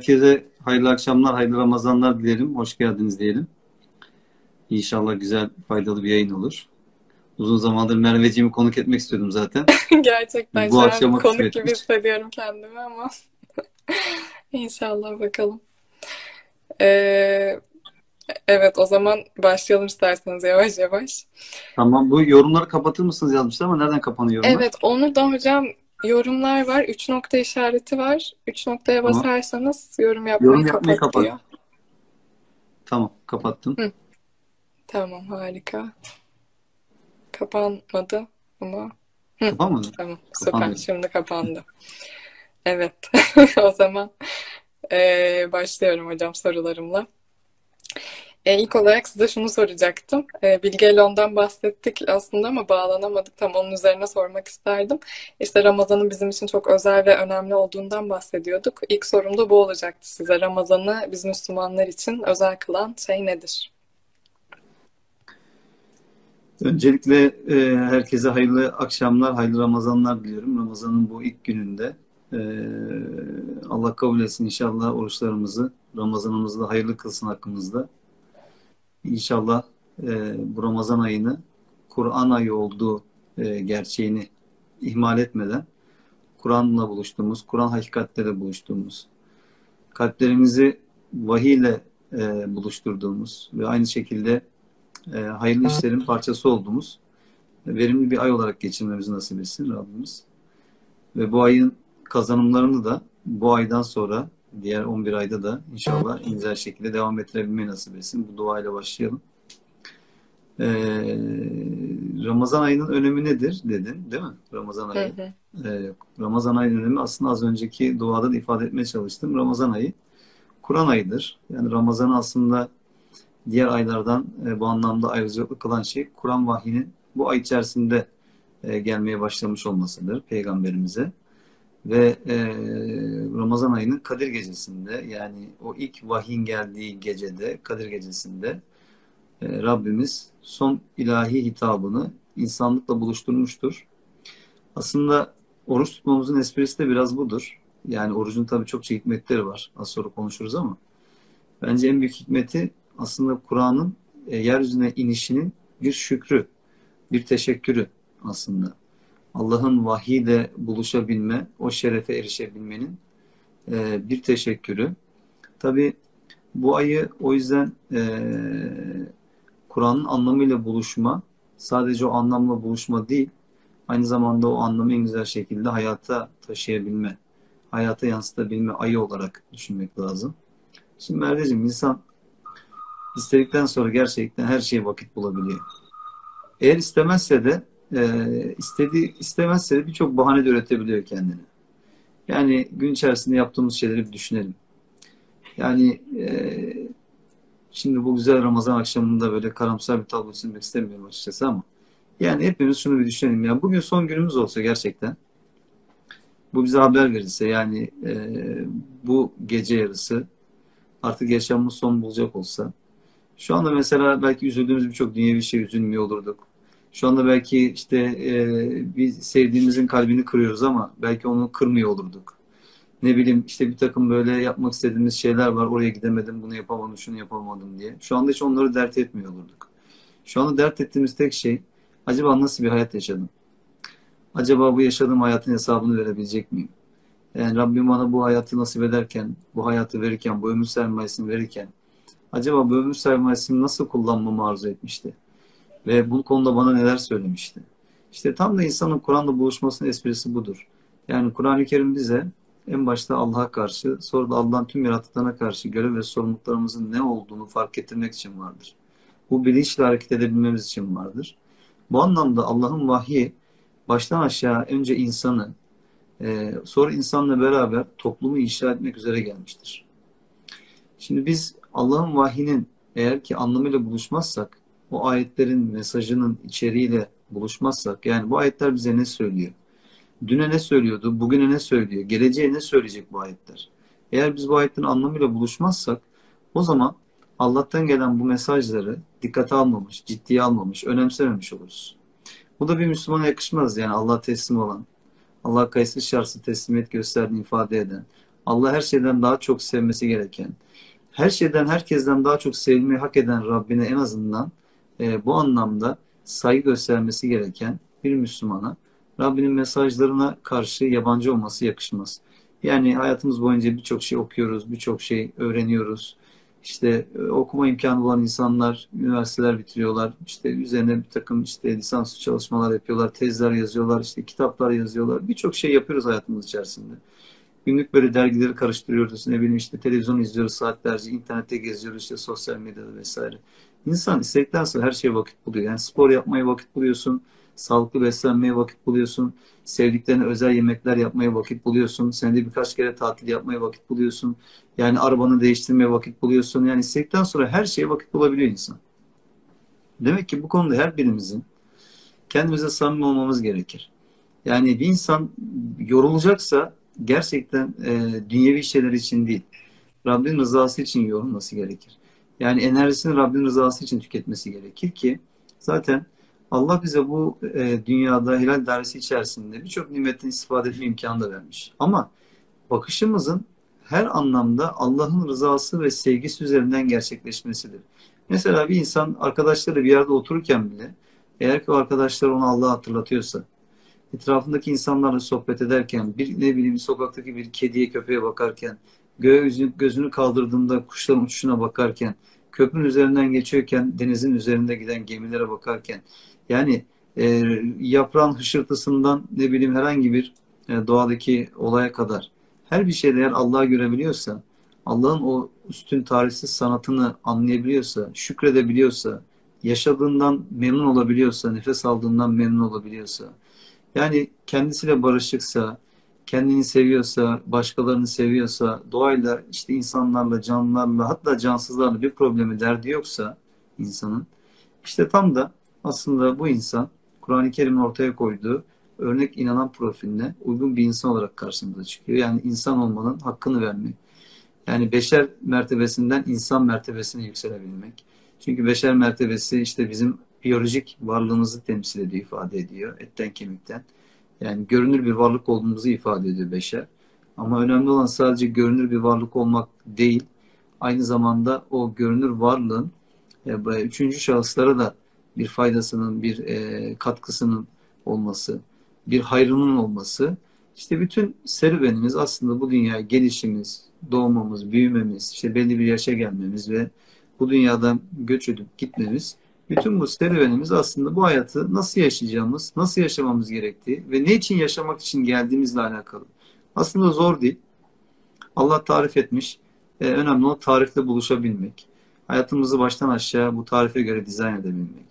Herkese hayırlı akşamlar, hayırlı Ramazanlar dilerim. Hoş geldiniz diyelim. İnşallah güzel, faydalı bir yayın olur. Uzun zamandır Merveciğimi konuk etmek istiyordum zaten. Gerçekten Bu akşama konuk gibi hissediyorum kendimi ama inşallah bakalım. Ee, evet o zaman başlayalım isterseniz yavaş yavaş. Tamam, bu yorumları kapatır mısınız yazmışlar ama nereden kapanıyor yorumlar? Evet onu da hocam yorumlar var. Üç nokta işareti var. Üç noktaya basarsanız yorum yapmayı Yorum yapmayı kapat kapat. diyor. Tamam, kapattım. Tamam harika. Kapanmadı ama mı? tamam süper Kapandı. şimdi kapandı. Evet o zaman ee, başlıyorum hocam sorularımla. E, ilk olarak size şunu soracaktım. E, Bilge Elon'dan bahsettik aslında ama bağlanamadık. Tam onun üzerine sormak isterdim. İşte Ramazan'ın bizim için çok özel ve önemli olduğundan bahsediyorduk. İlk sorum da bu olacaktı size. Ramazan'ı biz Müslümanlar için özel kılan şey nedir? Öncelikle e, herkese hayırlı akşamlar, hayırlı Ramazanlar diliyorum. Ramazan'ın bu ilk gününde e, Allah kabul etsin inşallah oruçlarımızı, Ramazanımızı da hayırlı kılsın hakkımızda. İnşallah e, bu Ramazan ayını Kur'an ayı olduğu e, gerçeğini ihmal etmeden Kur'an'la buluştuğumuz, Kur'an hakikatleriyle buluştuğumuz, kalplerimizi vahiy ile e, buluşturduğumuz ve aynı şekilde e, hayırlı işlerin parçası olduğumuz e, verimli bir ay olarak geçirmemizi nasip etsin Rabbimiz. Ve bu ayın kazanımlarını da bu aydan sonra diğer 11 ayda da inşallah en güzel şekilde devam ettirebilmeyi nasip etsin. Bu duayla başlayalım. Ee, Ramazan ayının önemi nedir dedin değil mi? Ramazan ayı. Ee, Ramazan ayının önemi aslında az önceki duada da ifade etmeye çalıştım. Ramazan ayı Kur'an ayıdır. Yani Ramazan'ı aslında diğer aylardan e, bu anlamda ayrıcalıklı kılan şey Kur'an vahyinin bu ay içerisinde e, gelmeye başlamış olmasıdır Peygamberimize. Ve e, Ramazan ayının Kadir gecesinde yani o ilk vahyin geldiği gecede Kadir gecesinde e, Rabbimiz son ilahi hitabını insanlıkla buluşturmuştur. Aslında oruç tutmamızın esprisi de biraz budur. Yani orucun tabii çok hikmetleri var. Az sonra konuşuruz ama bence en büyük hikmeti aslında Kur'an'ın e, yeryüzüne inişinin bir şükrü, bir teşekkürü aslında. Allah'ın vahiyle buluşabilme, o şerefe erişebilmenin e, bir teşekkürü. Tabii bu ayı o yüzden e, Kur'an'ın anlamıyla buluşma, sadece o anlamla buluşma değil, aynı zamanda o anlamı en güzel şekilde hayata taşıyabilme, hayata yansıtabilme ayı olarak düşünmek lazım. Şimdi Merdeciğim insan istedikten sonra gerçekten her şeye vakit bulabiliyor. Eğer istemezse de e, istediği istemezse de birçok bahane de üretebiliyor kendine. Yani gün içerisinde yaptığımız şeyleri bir düşünelim. Yani e, şimdi bu güzel Ramazan akşamında böyle karamsar bir tablo çizmek istemiyorum açıkçası ama yani hepimiz şunu bir düşünelim. Ya bugün son günümüz olsa gerçekten bu bize haber verirse yani e, bu gece yarısı artık yaşamımız son bulacak olsa şu anda mesela belki üzüldüğümüz birçok dünyevi şey üzülmüyor olurduk. Şu anda belki işte e, bir sevdiğimizin kalbini kırıyoruz ama belki onu kırmıyor olurduk. Ne bileyim işte bir takım böyle yapmak istediğimiz şeyler var. Oraya gidemedim, bunu yapamadım, şunu yapamadım diye. Şu anda hiç onları dert etmiyor olurduk. Şu anda dert ettiğimiz tek şey acaba nasıl bir hayat yaşadım? Acaba bu yaşadığım hayatın hesabını verebilecek miyim? Yani Rabbim bana bu hayatı nasip ederken, bu hayatı verirken, bu ömür sermayesini verirken acaba bu ömür sermayesini nasıl kullanmamı arzu etmişti? Ve bu konuda bana neler söylemişti? İşte tam da insanın Kur'an'la buluşmasının esprisi budur. Yani Kur'an-ı Kerim bize en başta Allah'a karşı, sonra da Allah'ın tüm yaratıklarına karşı görev ve sorumluluklarımızın ne olduğunu fark ettirmek için vardır. Bu bilinçle hareket edebilmemiz için vardır. Bu anlamda Allah'ın vahyi baştan aşağı önce insanı, e, sonra insanla beraber toplumu inşa etmek üzere gelmiştir. Şimdi biz Allah'ın vahyinin eğer ki anlamıyla buluşmazsak, o ayetlerin mesajının içeriğiyle buluşmazsak, yani bu ayetler bize ne söylüyor? Düne ne söylüyordu, bugüne ne söylüyor, geleceğe ne söyleyecek bu ayetler? Eğer biz bu ayetlerin anlamıyla buluşmazsak, o zaman Allah'tan gelen bu mesajları dikkate almamış, ciddiye almamış, önemsememiş oluruz. Bu da bir Müslümana yakışmaz yani Allah teslim olan, Allah kayıtsız şartsız teslimiyet gösterdiğini ifade eden, Allah her şeyden daha çok sevmesi gereken, her şeyden herkesten daha çok sevmeyi hak eden Rabbine en azından e, bu anlamda saygı göstermesi gereken bir Müslümana Rabbinin mesajlarına karşı yabancı olması yakışmaz. Yani hayatımız boyunca birçok şey okuyoruz, birçok şey öğreniyoruz. İşte e, okuma imkanı olan insanlar üniversiteler bitiriyorlar. İşte üzerine bir takım işte lisans çalışmalar yapıyorlar, tezler yazıyorlar, işte kitaplar yazıyorlar. Birçok şey yapıyoruz hayatımız içerisinde. Günlük böyle dergileri karıştırıyoruz. Ne bileyim işte televizyon izliyoruz saatlerce, internette geziyoruz işte sosyal medyada vesaire. İnsan istedikten sonra her şeye vakit buluyor. Yani spor yapmaya vakit buluyorsun, sağlıklı beslenmeye vakit buluyorsun, sevdiklerine özel yemekler yapmaya vakit buluyorsun, senede birkaç kere tatil yapmaya vakit buluyorsun. Yani arabanı değiştirmeye vakit buluyorsun. Yani istedikten sonra her şeye vakit bulabiliyor insan. Demek ki bu konuda her birimizin kendimize samimi olmamız gerekir. Yani bir insan yorulacaksa gerçekten e, dünyevi şeyler için değil, Rabbin rızası için yorulması gerekir. Yani enerjisini Rabbin rızası için tüketmesi gerekir ki zaten Allah bize bu e, dünyada hilal dairesi içerisinde birçok nimetten istifade etme imkanı da vermiş. Ama bakışımızın her anlamda Allah'ın rızası ve sevgisi üzerinden gerçekleşmesidir. Mesela bir insan arkadaşları bir yerde otururken bile eğer ki o arkadaşlar onu Allah'a hatırlatıyorsa, etrafındaki insanlarla sohbet ederken, bir ne bileyim sokaktaki bir kediye köpeğe bakarken, göğe gözünü, kaldırdığında kuşların uçuşuna bakarken, köprünün üzerinden geçiyorken, denizin üzerinde giden gemilere bakarken, yani e, yaprağın hışırtısından ne bileyim herhangi bir e, doğadaki olaya kadar her bir şeyde eğer Allah'ı görebiliyorsa, Allah'ın o üstün tarihsiz sanatını anlayabiliyorsa, şükredebiliyorsa, yaşadığından memnun olabiliyorsa, nefes aldığından memnun olabiliyorsa, yani kendisiyle barışıksa, kendini seviyorsa, başkalarını seviyorsa, doğayla, işte insanlarla, canlılarla, hatta cansızlarla bir problemi, derdi yoksa insanın, işte tam da aslında bu insan Kur'an-ı Kerim'in ortaya koyduğu örnek inanan profiline uygun bir insan olarak karşımıza çıkıyor. Yani insan olmanın hakkını vermek. Yani beşer mertebesinden insan mertebesine yükselebilmek. Çünkü beşer mertebesi işte bizim biyolojik varlığımızı temsil ediyor, ifade ediyor. Etten kemikten. Yani görünür bir varlık olduğumuzu ifade ediyor beşer. Ama önemli olan sadece görünür bir varlık olmak değil. Aynı zamanda o görünür varlığın e, üçüncü şahıslara da bir faydasının, bir e, katkısının olması, bir hayrının olması. İşte bütün serüvenimiz aslında bu dünyaya gelişimiz, doğmamız, büyümemiz, işte belli bir yaşa gelmemiz ve bu dünyadan göç edip gitmemiz. Bütün bu serüvenimiz aslında bu hayatı nasıl yaşayacağımız, nasıl yaşamamız gerektiği ve ne için yaşamak için geldiğimizle alakalı. Aslında zor değil. Allah tarif etmiş. Ee, önemli olan tarifle buluşabilmek. Hayatımızı baştan aşağı bu tarife göre dizayn edebilmek.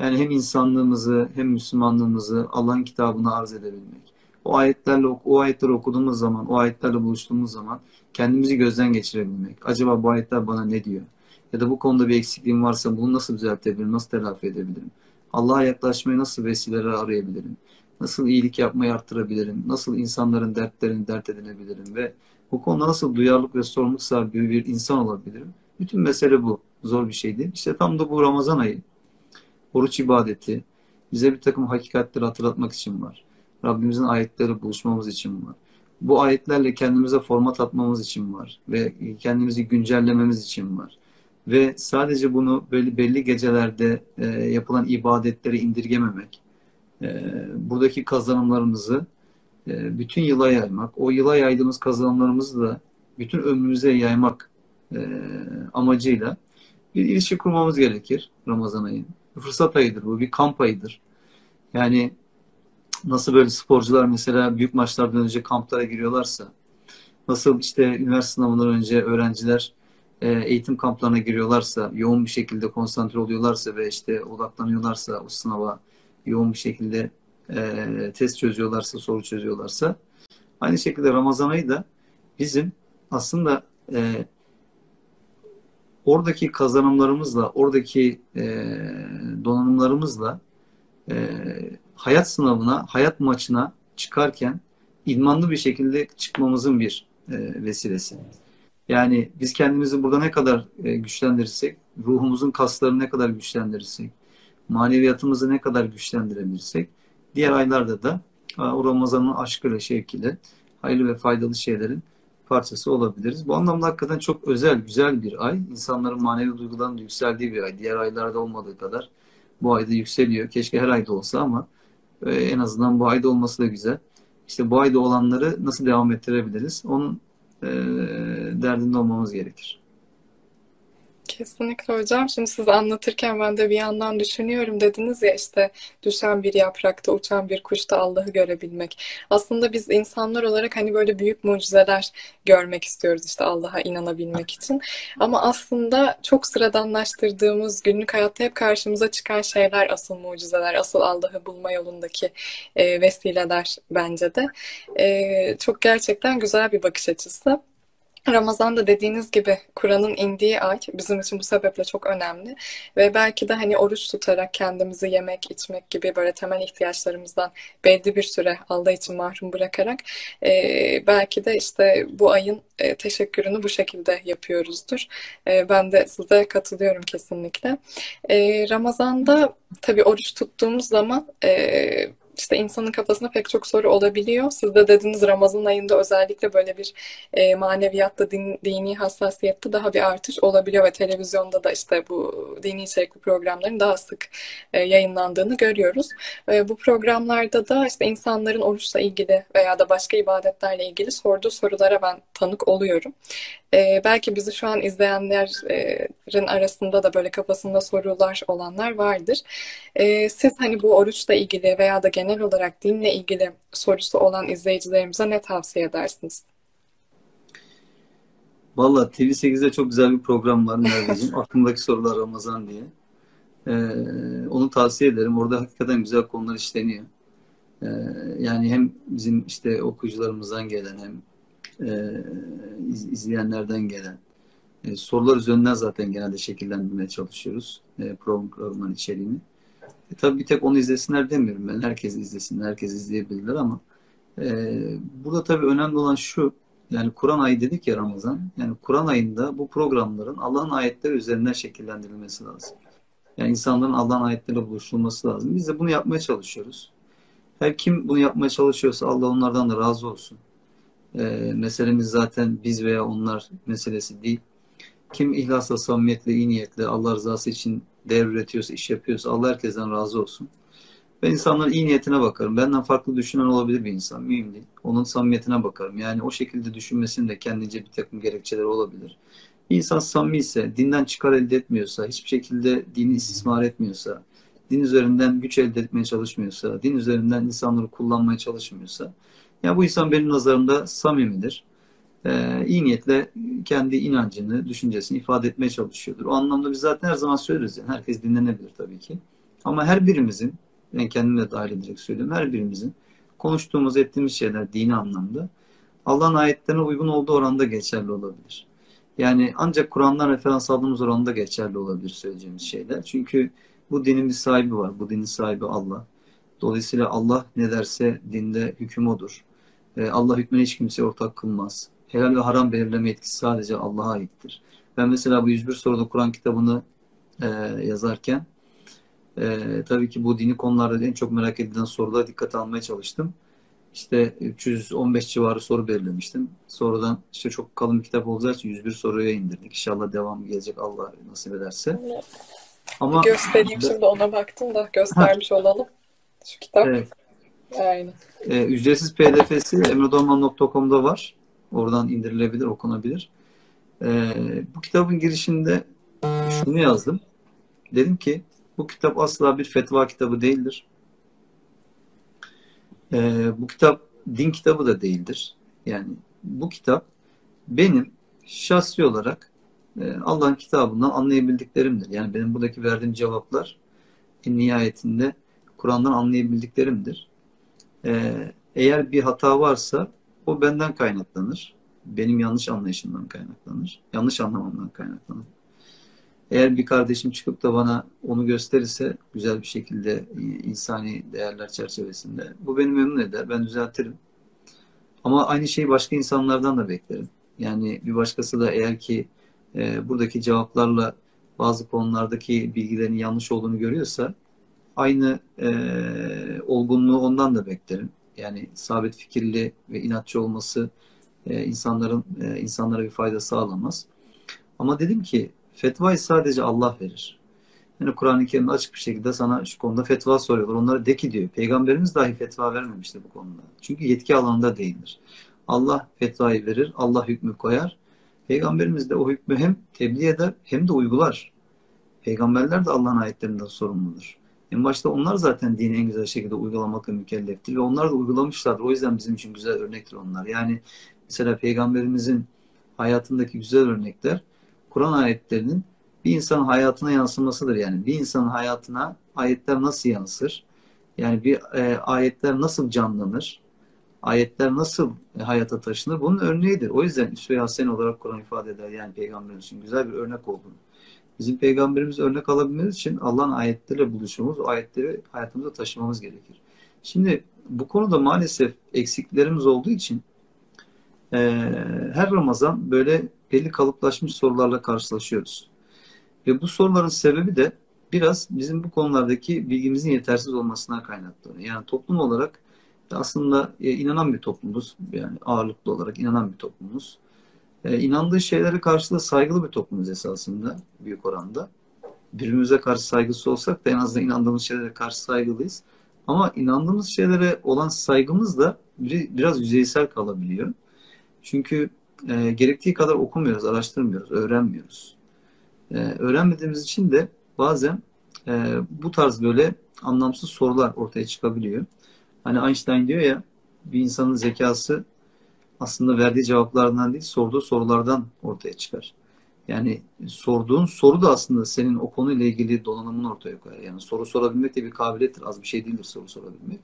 Yani hem insanlığımızı hem Müslümanlığımızı Allah'ın kitabına arz edebilmek. O ayetlerle o ayetleri okuduğumuz zaman, o ayetlerle buluştuğumuz zaman kendimizi gözden geçirebilmek. Acaba bu ayetler bana ne diyor? Ya da bu konuda bir eksikliğim varsa bunu nasıl düzeltebilirim, nasıl telafi edebilirim? Allah'a yaklaşmayı nasıl vesileler arayabilirim? Nasıl iyilik yapmayı arttırabilirim? Nasıl insanların dertlerini dert edinebilirim? Ve bu konuda nasıl duyarlılık ve sorumluluk sahibi bir insan olabilirim? Bütün mesele bu. Zor bir şeydi. İşte tam da bu Ramazan ayı oruç ibadeti bize bir takım hakikatleri hatırlatmak için var. Rabbimizin ayetleri buluşmamız için var. Bu ayetlerle kendimize format atmamız için var. Ve kendimizi güncellememiz için var. Ve sadece bunu böyle belli gecelerde e, yapılan ibadetleri indirgememek, e, buradaki kazanımlarımızı e, bütün yıla yaymak, o yıla yaydığımız kazanımlarımızı da bütün ömrümüze yaymak e, amacıyla bir ilişki kurmamız gerekir Ramazan ayında fırsat ayıdır bu. Bir kamp ayıdır. Yani nasıl böyle sporcular mesela büyük maçlardan önce kamplara giriyorlarsa nasıl işte üniversite sınavından önce öğrenciler e, eğitim kamplarına giriyorlarsa yoğun bir şekilde konsantre oluyorlarsa ve işte odaklanıyorlarsa o sınava yoğun bir şekilde e, test çözüyorlarsa soru çözüyorlarsa aynı şekilde Ramazan ayı da bizim aslında e, oradaki kazanımlarımızla, oradaki e, donanımlarımızla e, hayat sınavına, hayat maçına çıkarken idmanlı bir şekilde çıkmamızın bir e, vesilesi. Yani biz kendimizi burada ne kadar e, güçlendirirsek, ruhumuzun kaslarını ne kadar güçlendirirsek, maneviyatımızı ne kadar güçlendirebilirsek, diğer aylarda da o Ramazan'ın aşkıyla, şevkiyle hayırlı ve faydalı şeylerin parçası olabiliriz. Bu anlamda hakikaten çok özel, güzel bir ay. İnsanların manevi duygularının yükseldiği bir ay. Diğer aylarda olmadığı kadar bu ayda yükseliyor. Keşke her ayda olsa ama e, en azından bu ayda olması da güzel. İşte bu ayda olanları nasıl devam ettirebiliriz? Onun e, derdinde olmamız gerekir. Kesinlikle hocam. Şimdi siz anlatırken ben de bir yandan düşünüyorum dediniz ya işte düşen bir yaprakta uçan bir kuşta Allah'ı görebilmek. Aslında biz insanlar olarak hani böyle büyük mucizeler görmek istiyoruz işte Allah'a inanabilmek için. Ama aslında çok sıradanlaştırdığımız günlük hayatta hep karşımıza çıkan şeyler asıl mucizeler, asıl Allah'ı bulma yolundaki e, vesileler bence de. E, çok gerçekten güzel bir bakış açısı. Ramazan da dediğiniz gibi Kur'an'ın indiği ay bizim için bu sebeple çok önemli ve belki de hani oruç tutarak kendimizi yemek, içmek gibi böyle temel ihtiyaçlarımızdan belli bir süre Allah için mahrum bırakarak e, belki de işte bu ayın e, teşekkürünü bu şekilde yapıyoruzdur. E, ben de size katılıyorum kesinlikle. E, Ramazan'da tabii oruç tuttuğumuz zaman e, işte insanın kafasında pek çok soru olabiliyor. Siz de dediniz Ramazan ayında özellikle böyle bir e, maneviyatta, din, dini hassasiyette daha bir artış olabiliyor ve televizyonda da işte bu dini içerikli programların daha sık e, yayınlandığını görüyoruz. E, bu programlarda da işte insanların oruçla ilgili veya da başka ibadetlerle ilgili sorduğu sorulara ben tanık oluyorum. E, belki bizi şu an izleyenlerin arasında da böyle kafasında sorular olanlar vardır. E, siz hani bu oruçla ilgili veya da genel olarak dinle ilgili sorusu olan izleyicilerimize ne tavsiye edersiniz? Valla TV8'de çok güzel bir program var Merveciğim. Aklımdaki sorular Ramazan diye. Ee, onu tavsiye ederim. Orada hakikaten güzel konular işleniyor. Ee, yani hem bizim işte okuyucularımızdan gelen hem e, izleyenlerden gelen e, sorular üzerinden zaten genelde şekillendirmeye çalışıyoruz e, programın içeriğini. E, tabii bir tek onu izlesinler demiyorum ben. Herkes izlesin, herkes izleyebilirler ama e, burada tabii önemli olan şu yani Kur'an ayı dedik ya Ramazan. Yani Kur'an ayında bu programların Allah'ın ayetleri üzerinden şekillendirilmesi lazım. Yani insanların Allah'ın ayetleriyle buluşturulması lazım. Biz de bunu yapmaya çalışıyoruz. Her kim bunu yapmaya çalışıyorsa Allah onlardan da razı olsun. E, meselemiz zaten biz veya onlar meselesi değil. Kim ihlasla, samimiyetle, iyi niyetle Allah rızası için değer üretiyorsa, iş yapıyorsa Allah herkesten razı olsun. Ben insanların iyi niyetine bakarım. Benden farklı düşünen olabilir bir insan. Mühim değil. Onun samimiyetine bakarım. Yani o şekilde düşünmesinin de kendince bir takım gerekçeleri olabilir. Bir insan samimi ise, dinden çıkar elde etmiyorsa, hiçbir şekilde dini istismar etmiyorsa, din üzerinden güç elde etmeye çalışmıyorsa, din üzerinden insanları kullanmaya çalışmıyorsa, ya bu insan benim nazarımda samimidir. Ee, iyi niyetle kendi inancını, düşüncesini ifade etmeye çalışıyordur. O anlamda biz zaten her zaman söyleriz. Yani herkes dinlenebilir tabii ki. Ama her birimizin, ben kendimle dahil ederek söylüyorum, her birimizin konuştuğumuz, ettiğimiz şeyler dini anlamda Allah'ın ayetlerine uygun olduğu oranda geçerli olabilir. Yani ancak Kur'an'dan referans aldığımız oranda geçerli olabilir söyleyeceğimiz şeyler. Çünkü bu dinin bir sahibi var. Bu dinin sahibi Allah. Dolayısıyla Allah ne derse dinde hüküm odur. Ee, Allah hükmüne hiç kimse ortak kılmaz. Helal ve haram belirleme etkisi sadece Allah'a aittir. Ben mesela bu 101 soruda Kur'an kitabını e, yazarken e, tabii ki bu dini konularda en çok merak edilen sorulara dikkat almaya çalıştım. İşte 315 civarı soru belirlemiştim. Sonradan işte çok kalın bir kitap olacağı için 101 soruya indirdik. İnşallah devamı gelecek Allah nasip ederse. Ama göstereyim şimdi ona baktım da göstermiş olalım. Şu kitap. Evet. Aynen. E, ücretsiz pdf'si emredorman.com'da var. Oradan indirilebilir, okunabilir. E, bu kitabın girişinde şunu yazdım. Dedim ki bu kitap asla bir fetva kitabı değildir. E, bu kitap din kitabı da değildir. Yani bu kitap benim şahsi olarak e, Allah'ın kitabından anlayabildiklerimdir. Yani benim buradaki verdiğim cevaplar en nihayetinde Kur'an'dan anlayabildiklerimdir. Ee, eğer bir hata varsa o benden kaynaklanır. Benim yanlış anlayışımdan kaynaklanır. Yanlış anlamamdan kaynaklanır. Eğer bir kardeşim çıkıp da bana onu gösterirse güzel bir şekilde insani değerler çerçevesinde bu beni memnun eder. Ben düzeltirim. Ama aynı şeyi başka insanlardan da beklerim. Yani bir başkası da eğer ki e, buradaki cevaplarla bazı konulardaki bilgilerin yanlış olduğunu görüyorsa aynı e, olgunluğu ondan da beklerim. Yani sabit fikirli ve inatçı olması e, insanların e, insanlara bir fayda sağlamaz. Ama dedim ki fetvayı sadece Allah verir. Yani Kur'an-ı Kerim'de açık bir şekilde sana şu konuda fetva soruyorlar. Onlara de ki diyor. Peygamberimiz dahi fetva vermemişti bu konuda. Çünkü yetki alanında değildir. Allah fetvayı verir, Allah hükmü koyar. Peygamberimiz de o hükmü hem tebliğ eder hem de uygular. Peygamberler de Allah'ın ayetlerinden sorumludur. En başta onlar zaten dini en güzel şekilde uygulamakla mükelleftir ve onlar da uygulamışlardır. O yüzden bizim için güzel örnektir onlar. Yani mesela Peygamberimizin hayatındaki güzel örnekler Kur'an ayetlerinin bir insanın hayatına yansımasıdır. Yani bir insanın hayatına ayetler nasıl yansır? Yani bir e, ayetler nasıl canlanır? Ayetler nasıl hayata taşınır? Bunun örneğidir. O yüzden Üsve-i Hasen olarak Kur'an ifade eder. Yani Peygamberimiz için güzel bir örnek olduğunu. Bizim peygamberimiz örnek alabilmemiz için Allah'ın ayetleriyle buluşmamız, o ayetleri hayatımıza taşımamız gerekir. Şimdi bu konuda maalesef eksiklerimiz olduğu için e, her Ramazan böyle belli kalıplaşmış sorularla karşılaşıyoruz. Ve bu soruların sebebi de biraz bizim bu konulardaki bilgimizin yetersiz olmasına kaynaklanıyor. Yani toplum olarak aslında e, inanan bir toplumuz. Yani ağırlıklı olarak inanan bir toplumuz. E, inandığı şeylere karşı da saygılı bir toplumuz esasında büyük oranda. Birbirimize karşı saygısı olsak da en azından inandığımız şeylere karşı saygılıyız. Ama inandığımız şeylere olan saygımız da biraz yüzeysel kalabiliyor. Çünkü e, gerektiği kadar okumuyoruz, araştırmıyoruz, öğrenmiyoruz. E, öğrenmediğimiz için de bazen e, bu tarz böyle anlamsız sorular ortaya çıkabiliyor. Hani Einstein diyor ya bir insanın zekası aslında verdiği cevaplardan değil sorduğu sorulardan ortaya çıkar. Yani sorduğun soru da aslında senin o konuyla ilgili donanımını ortaya koyar. Yani soru sorabilmek de bir kabiliyettir. Az bir şey değildir soru sorabilmek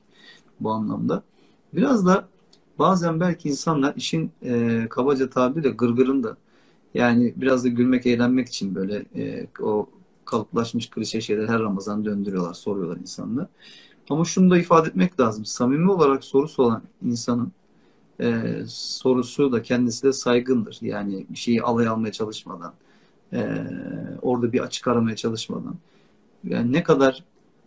bu anlamda. Biraz da bazen belki insanlar işin e, kabaca tabiriyle gırgırında yani biraz da gülmek, eğlenmek için böyle e, o kalıplaşmış klişe şeyler her Ramazan döndürüyorlar, soruyorlar insanlar. Ama şunu da ifade etmek lazım. Samimi olarak sorusu olan insanın e, sorusu da kendisi de saygındır. Yani bir şeyi alay almaya çalışmadan, e, orada bir açık aramaya çalışmadan. Yani ne kadar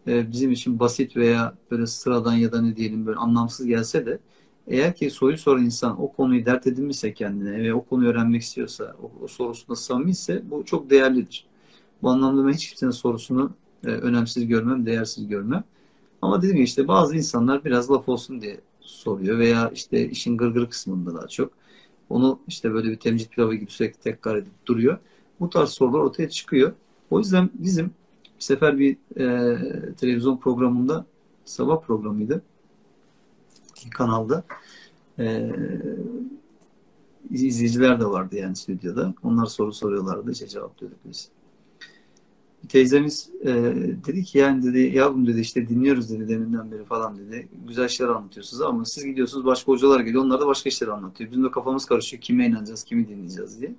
e, bizim için basit veya böyle sıradan ya da ne diyelim böyle anlamsız gelse de eğer ki soruyu soran insan o konuyu dert edinmişse kendine ve o konuyu öğrenmek istiyorsa, o, o sorusunda samimi ise bu çok değerlidir. Bu anlamda ben hiç kimsenin sorusunu e, önemsiz görmem, değersiz görmem. Ama dedim ya işte bazı insanlar biraz laf olsun diye soruyor veya işte işin gırgır kısmında daha çok. Onu işte böyle bir temcit pilavı gibi sürekli tekrar edip duruyor. Bu tarz sorular ortaya çıkıyor. O yüzden bizim bir sefer bir e, televizyon programında sabah programıydı kanalda e, izleyiciler de vardı yani stüdyoda. Onlar soru soruyorlardı. işte cevaplıyorduk biz teyzemiz e, dedi ki yani dedi yavrum dedi işte dinliyoruz dedi deminden beri falan dedi. Güzel şeyler anlatıyorsunuz ama siz gidiyorsunuz başka hocalar geliyor onlar da başka şeyler anlatıyor. Bizim de kafamız karışıyor kime inanacağız kimi dinleyeceğiz diye.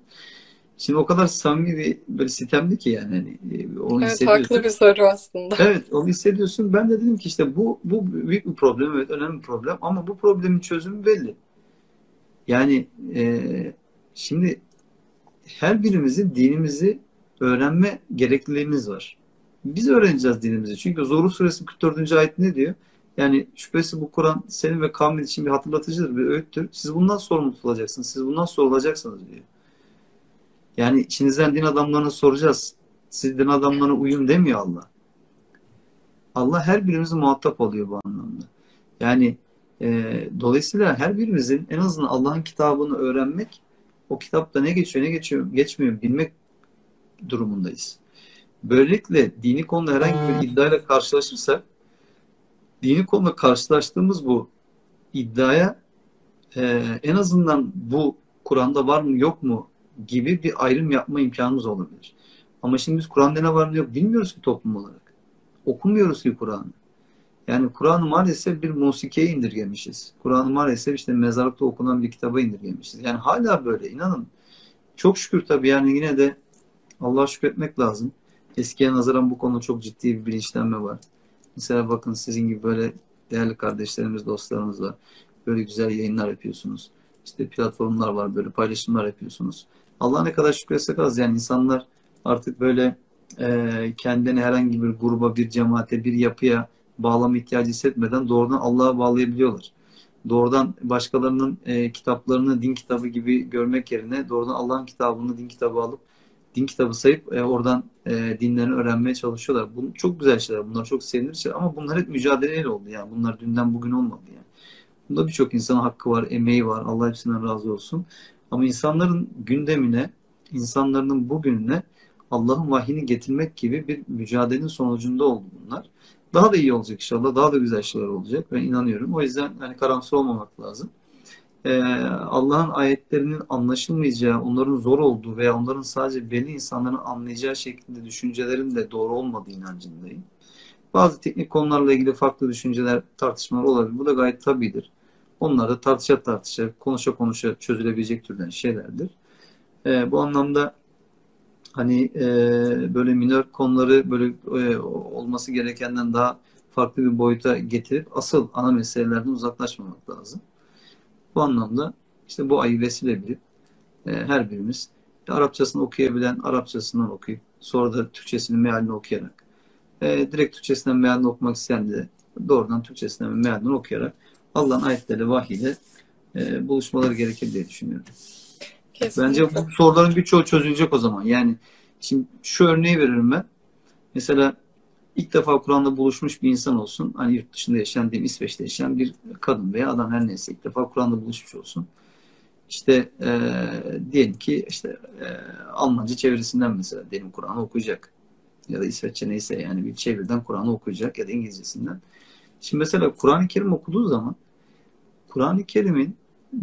Şimdi o kadar samimi bir böyle sistemdi ki yani. Hani, e, onu evet haklı bir soru aslında. Evet onu hissediyorsun. Ben de dedim ki işte bu, bu büyük bir problem evet önemli bir problem ama bu problemin çözümü belli. Yani e, şimdi her birimizin dinimizi öğrenme gerekliliğimiz var. Biz öğreneceğiz dinimizi. Çünkü Zorlu Suresi 44. ayet ne diyor? Yani şüphesiz bu Kur'an senin ve kavmin için bir hatırlatıcıdır, bir öğüttür. Siz bundan sorumlu tutulacaksınız. Siz bundan sorulacaksınız diyor. Yani içinizden din adamlarına soracağız. Siz din adamlarına uyun demiyor Allah. Allah her birimizi muhatap alıyor bu anlamda. Yani e, dolayısıyla her birimizin en azından Allah'ın kitabını öğrenmek, o kitapta ne geçiyor ne geçiyor geçmiyor bilmek durumundayız. Böylelikle dini konuda herhangi bir iddiayla karşılaşırsak dini konuda karşılaştığımız bu iddiaya e, en azından bu Kur'an'da var mı yok mu gibi bir ayrım yapma imkanımız olabilir. Ama şimdi biz Kur'an'da ne var ne yok bilmiyoruz ki toplum olarak. Okumuyoruz ki Kur'an'ı. Yani Kur'an'ı maalesef bir musikiye indirgemişiz. Kur'an'ı maalesef işte mezarlıkta okunan bir kitaba indirgemişiz. Yani hala böyle inanın. Çok şükür tabii yani yine de Allah'a şükretmek lazım. Eskiye nazaran bu konuda çok ciddi bir bilinçlenme var. Mesela bakın sizin gibi böyle değerli kardeşlerimiz, dostlarımız var. Böyle güzel yayınlar yapıyorsunuz. İşte platformlar var, böyle paylaşımlar yapıyorsunuz. Allah ne kadar şükretsek az. Yani insanlar artık böyle e, kendini herhangi bir gruba, bir cemaate, bir yapıya bağlama ihtiyacı hissetmeden doğrudan Allah'a bağlayabiliyorlar. doğrudan başkalarının e, kitaplarını din kitabı gibi görmek yerine doğrudan Allah'ın kitabını din kitabı alıp din kitabı sayıp e, oradan e, dinlerini öğrenmeye çalışıyorlar. Bu çok güzel şeyler. Bunlar çok sevinilir şeyler ama bunlar hep mücadeleyle oldu. Yani bunlar dünden bugün olmadı yani. Bunda birçok insanın hakkı var, emeği var. Allah hepsinden razı olsun. Ama insanların gündemine, insanların bugününe Allah'ın vahyini getirmek gibi bir mücadelenin sonucunda oldu bunlar. Daha da iyi olacak inşallah. Daha da güzel şeyler olacak. Ben inanıyorum. O yüzden hani karamsar olmamak lazım. Ee, Allah'ın ayetlerinin anlaşılmayacağı, onların zor olduğu veya onların sadece belli insanların anlayacağı şekilde düşüncelerin de doğru olmadığı inancındayım. Bazı teknik konularla ilgili farklı düşünceler, tartışmalar olabilir. Bu da gayet tabidir. Onlar da tartışa tartışa, konuşa konuşa çözülebilecek türden şeylerdir. Ee, bu anlamda hani e, böyle minör konuları böyle e, olması gerekenden daha farklı bir boyuta getirip asıl ana meselelerden uzaklaşmamak lazım. Bu anlamda işte bu ayı vesile bilip e, her birimiz Arapçasını okuyabilen Arapçasından okuyup sonra da Türkçesinin mealini okuyarak e, direkt Türkçesinden mealini okumak isteyen de doğrudan Türkçesinden mealini okuyarak Allah'ın ayetleri vahiyle e, buluşmaları gerekir diye düşünüyorum. Kesinlikle. Bence bu soruların birçoğu çözülecek o zaman. Yani şimdi şu örneği veririm ben. Mesela ilk defa Kur'an'da buluşmuş bir insan olsun. Hani yurt dışında yaşayan, diyeyim İsveç'te yaşayan bir kadın veya adam her neyse ilk defa Kur'an'da buluşmuş olsun. İşte e, diyelim ki işte e, Almanca çevirisinden mesela diyelim Kur'an'ı okuyacak. Ya da İsveççe neyse yani bir çevirden Kur'an'ı okuyacak ya da İngilizcesinden. Şimdi mesela Kur'an-ı Kerim okuduğu zaman Kur'an-ı Kerim'in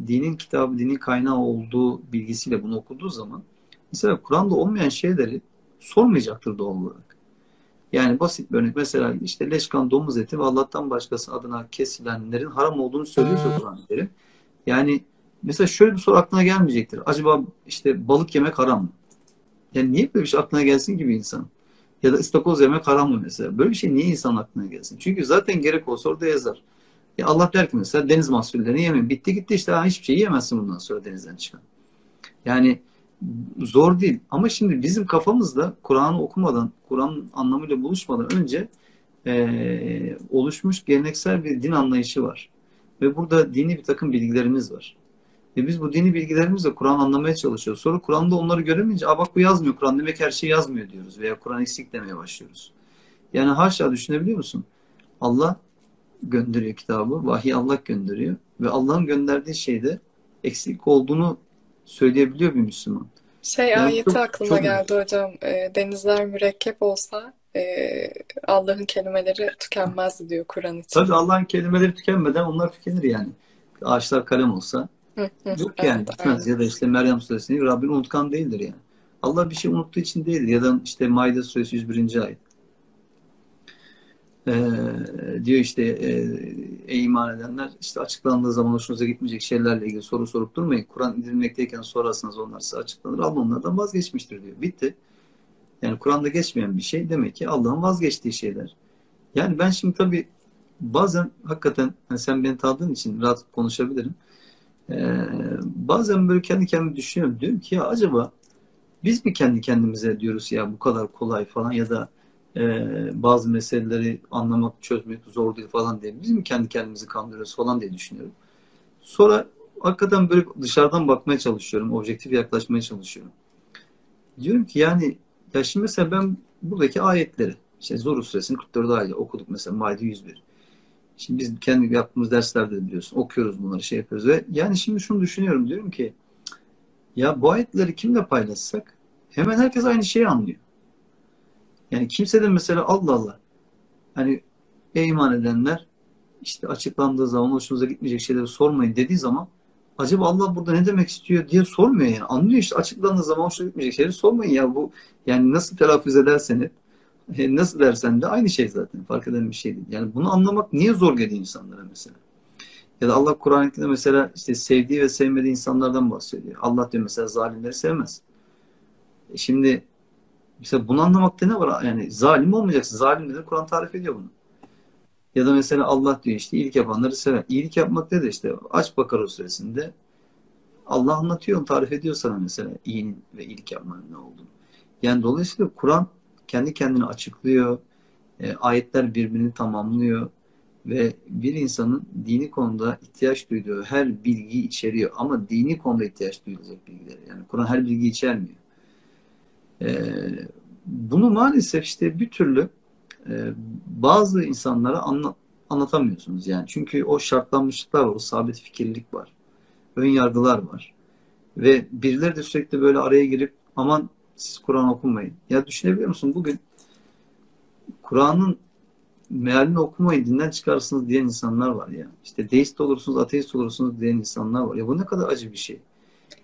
dinin kitabı, dinin kaynağı olduğu bilgisiyle bunu okuduğu zaman mesela Kur'an'da olmayan şeyleri sormayacaktır doğal olarak. Yani basit bir örnek mesela işte leşkan domuz eti ve Allah'tan başkası adına kesilenlerin haram olduğunu söylüyorsa Kur'an-ı Kerim. Yani mesela şöyle bir soru aklına gelmeyecektir. Acaba işte balık yemek haram mı? Yani niye böyle bir şey aklına gelsin gibi insan? Ya da ıstakoz yemek haram mı mesela? Böyle bir şey niye insan aklına gelsin? Çünkü zaten gerek olsa orada yazar. Ya Allah der ki mesela deniz mahsullerini yemeyin. Bitti gitti işte ha, hiçbir şey yiyemezsin bundan sonra denizden çıkan. Yani zor değil. Ama şimdi bizim kafamızda Kur'an'ı okumadan, Kur'an'ın anlamıyla buluşmadan önce e, oluşmuş geleneksel bir din anlayışı var. Ve burada dini bir takım bilgilerimiz var. Ve biz bu dini bilgilerimizle Kur'an anlamaya çalışıyoruz. Sonra Kur'an'da onları göremeyince Aa bak bu yazmıyor Kur'an demek her şey yazmıyor diyoruz. Veya Kur'an eksik demeye başlıyoruz. Yani haşa düşünebiliyor musun? Allah gönderiyor kitabı. Vahiy Allah gönderiyor. Ve Allah'ın gönderdiği şeyde eksik olduğunu söyleyebiliyor bir Müslüman. Şey ayeti çok, aklıma çok geldi hocam. E, denizler mürekkep olsa e, Allah'ın kelimeleri tükenmez diyor Kur'an için. Tabii Allah'ın kelimeleri tükenmeden onlar tükenir yani. Ağaçlar kalem olsa yok yani bitmez. Ya da işte Meryem suresini Rabbin unutkan değildir yani. Allah bir şey unuttuğu için değildir. Ya da işte Maide suresi 101. ayet. Ee, diyor işte e, ey iman edenler işte açıklandığı zaman hoşunuza gitmeyecek şeylerle ilgili soru sorup durmayın. Kur'an indirilmekteyken sorarsanız onlar size açıklanır. Allah onlardan vazgeçmiştir diyor. Bitti. Yani Kur'an'da geçmeyen bir şey demek ki Allah'ın vazgeçtiği şeyler. Yani ben şimdi tabii bazen hakikaten hani sen beni tanıdığın için rahat konuşabilirim. Ee, bazen böyle kendi kendime düşünüyorum. Diyorum ki ya acaba biz mi kendi kendimize diyoruz ya bu kadar kolay falan ya da e, bazı meseleleri anlamak, çözmek zor değil falan diye. Biz mi kendi kendimizi kandırıyoruz falan diye düşünüyorum. Sonra hakikaten böyle dışarıdan bakmaya çalışıyorum. Objektif yaklaşmaya çalışıyorum. Diyorum ki yani ya şimdi mesela ben buradaki ayetleri işte Zor suresinin 44 ayeti okuduk mesela Maide 101. Şimdi biz kendi yaptığımız derslerde de biliyorsun okuyoruz bunları şey yapıyoruz ve yani şimdi şunu düşünüyorum diyorum ki ya bu ayetleri kimle paylaşsak hemen herkes aynı şeyi anlıyor. Yani kimse de mesela Allah Allah hani iman edenler işte açıklandığı zaman hoşunuza gitmeyecek şeyleri sormayın dediği zaman acaba Allah burada ne demek istiyor diye sormuyor yani. Anlıyor işte açıklandığı zaman hoşuna gitmeyecek şeyleri sormayın ya bu yani nasıl telaffuz edersen e, nasıl dersen de aynı şey zaten fark eden bir şey değil. Yani bunu anlamak niye zor geliyor insanlara mesela? Ya da Allah Kur'an-ı mesela işte sevdiği ve sevmediği insanlardan bahsediyor. Allah diyor mesela zalimleri sevmez. E şimdi Mesela bunu anlamakta ne var? Yani zalim olmayacaksın. Zalim dedi Kur'an tarif ediyor bunu. Ya da mesela Allah diyor işte iyilik yapanları sever. İyilik yapmak ne de işte aç Bakara suresinde Allah anlatıyor, tarif ediyor sana mesela iyinin ve iyilik yapmanın ne olduğunu. Yani dolayısıyla Kur'an kendi kendini açıklıyor. E, ayetler birbirini tamamlıyor. ve bir insanın dini konuda ihtiyaç duyduğu her bilgi içeriyor. Ama dini konuda ihtiyaç duyulacak bilgileri. Yani Kur'an her bilgi içermiyor. Ee, bunu maalesef işte bir türlü e, bazı insanlara anla, anlatamıyorsunuz yani. Çünkü o şartlanmışlıklar var, o sabit fikirlilik var. Ön yargılar var. Ve birileri de sürekli böyle araya girip aman siz Kur'an okumayın. Ya düşünebiliyor musun? Bugün Kur'an'ın mealini okumayın, dinden çıkarsınız diyen insanlar var ya. İşte deist olursunuz, ateist olursunuz diyen insanlar var. Ya bu ne kadar acı bir şey.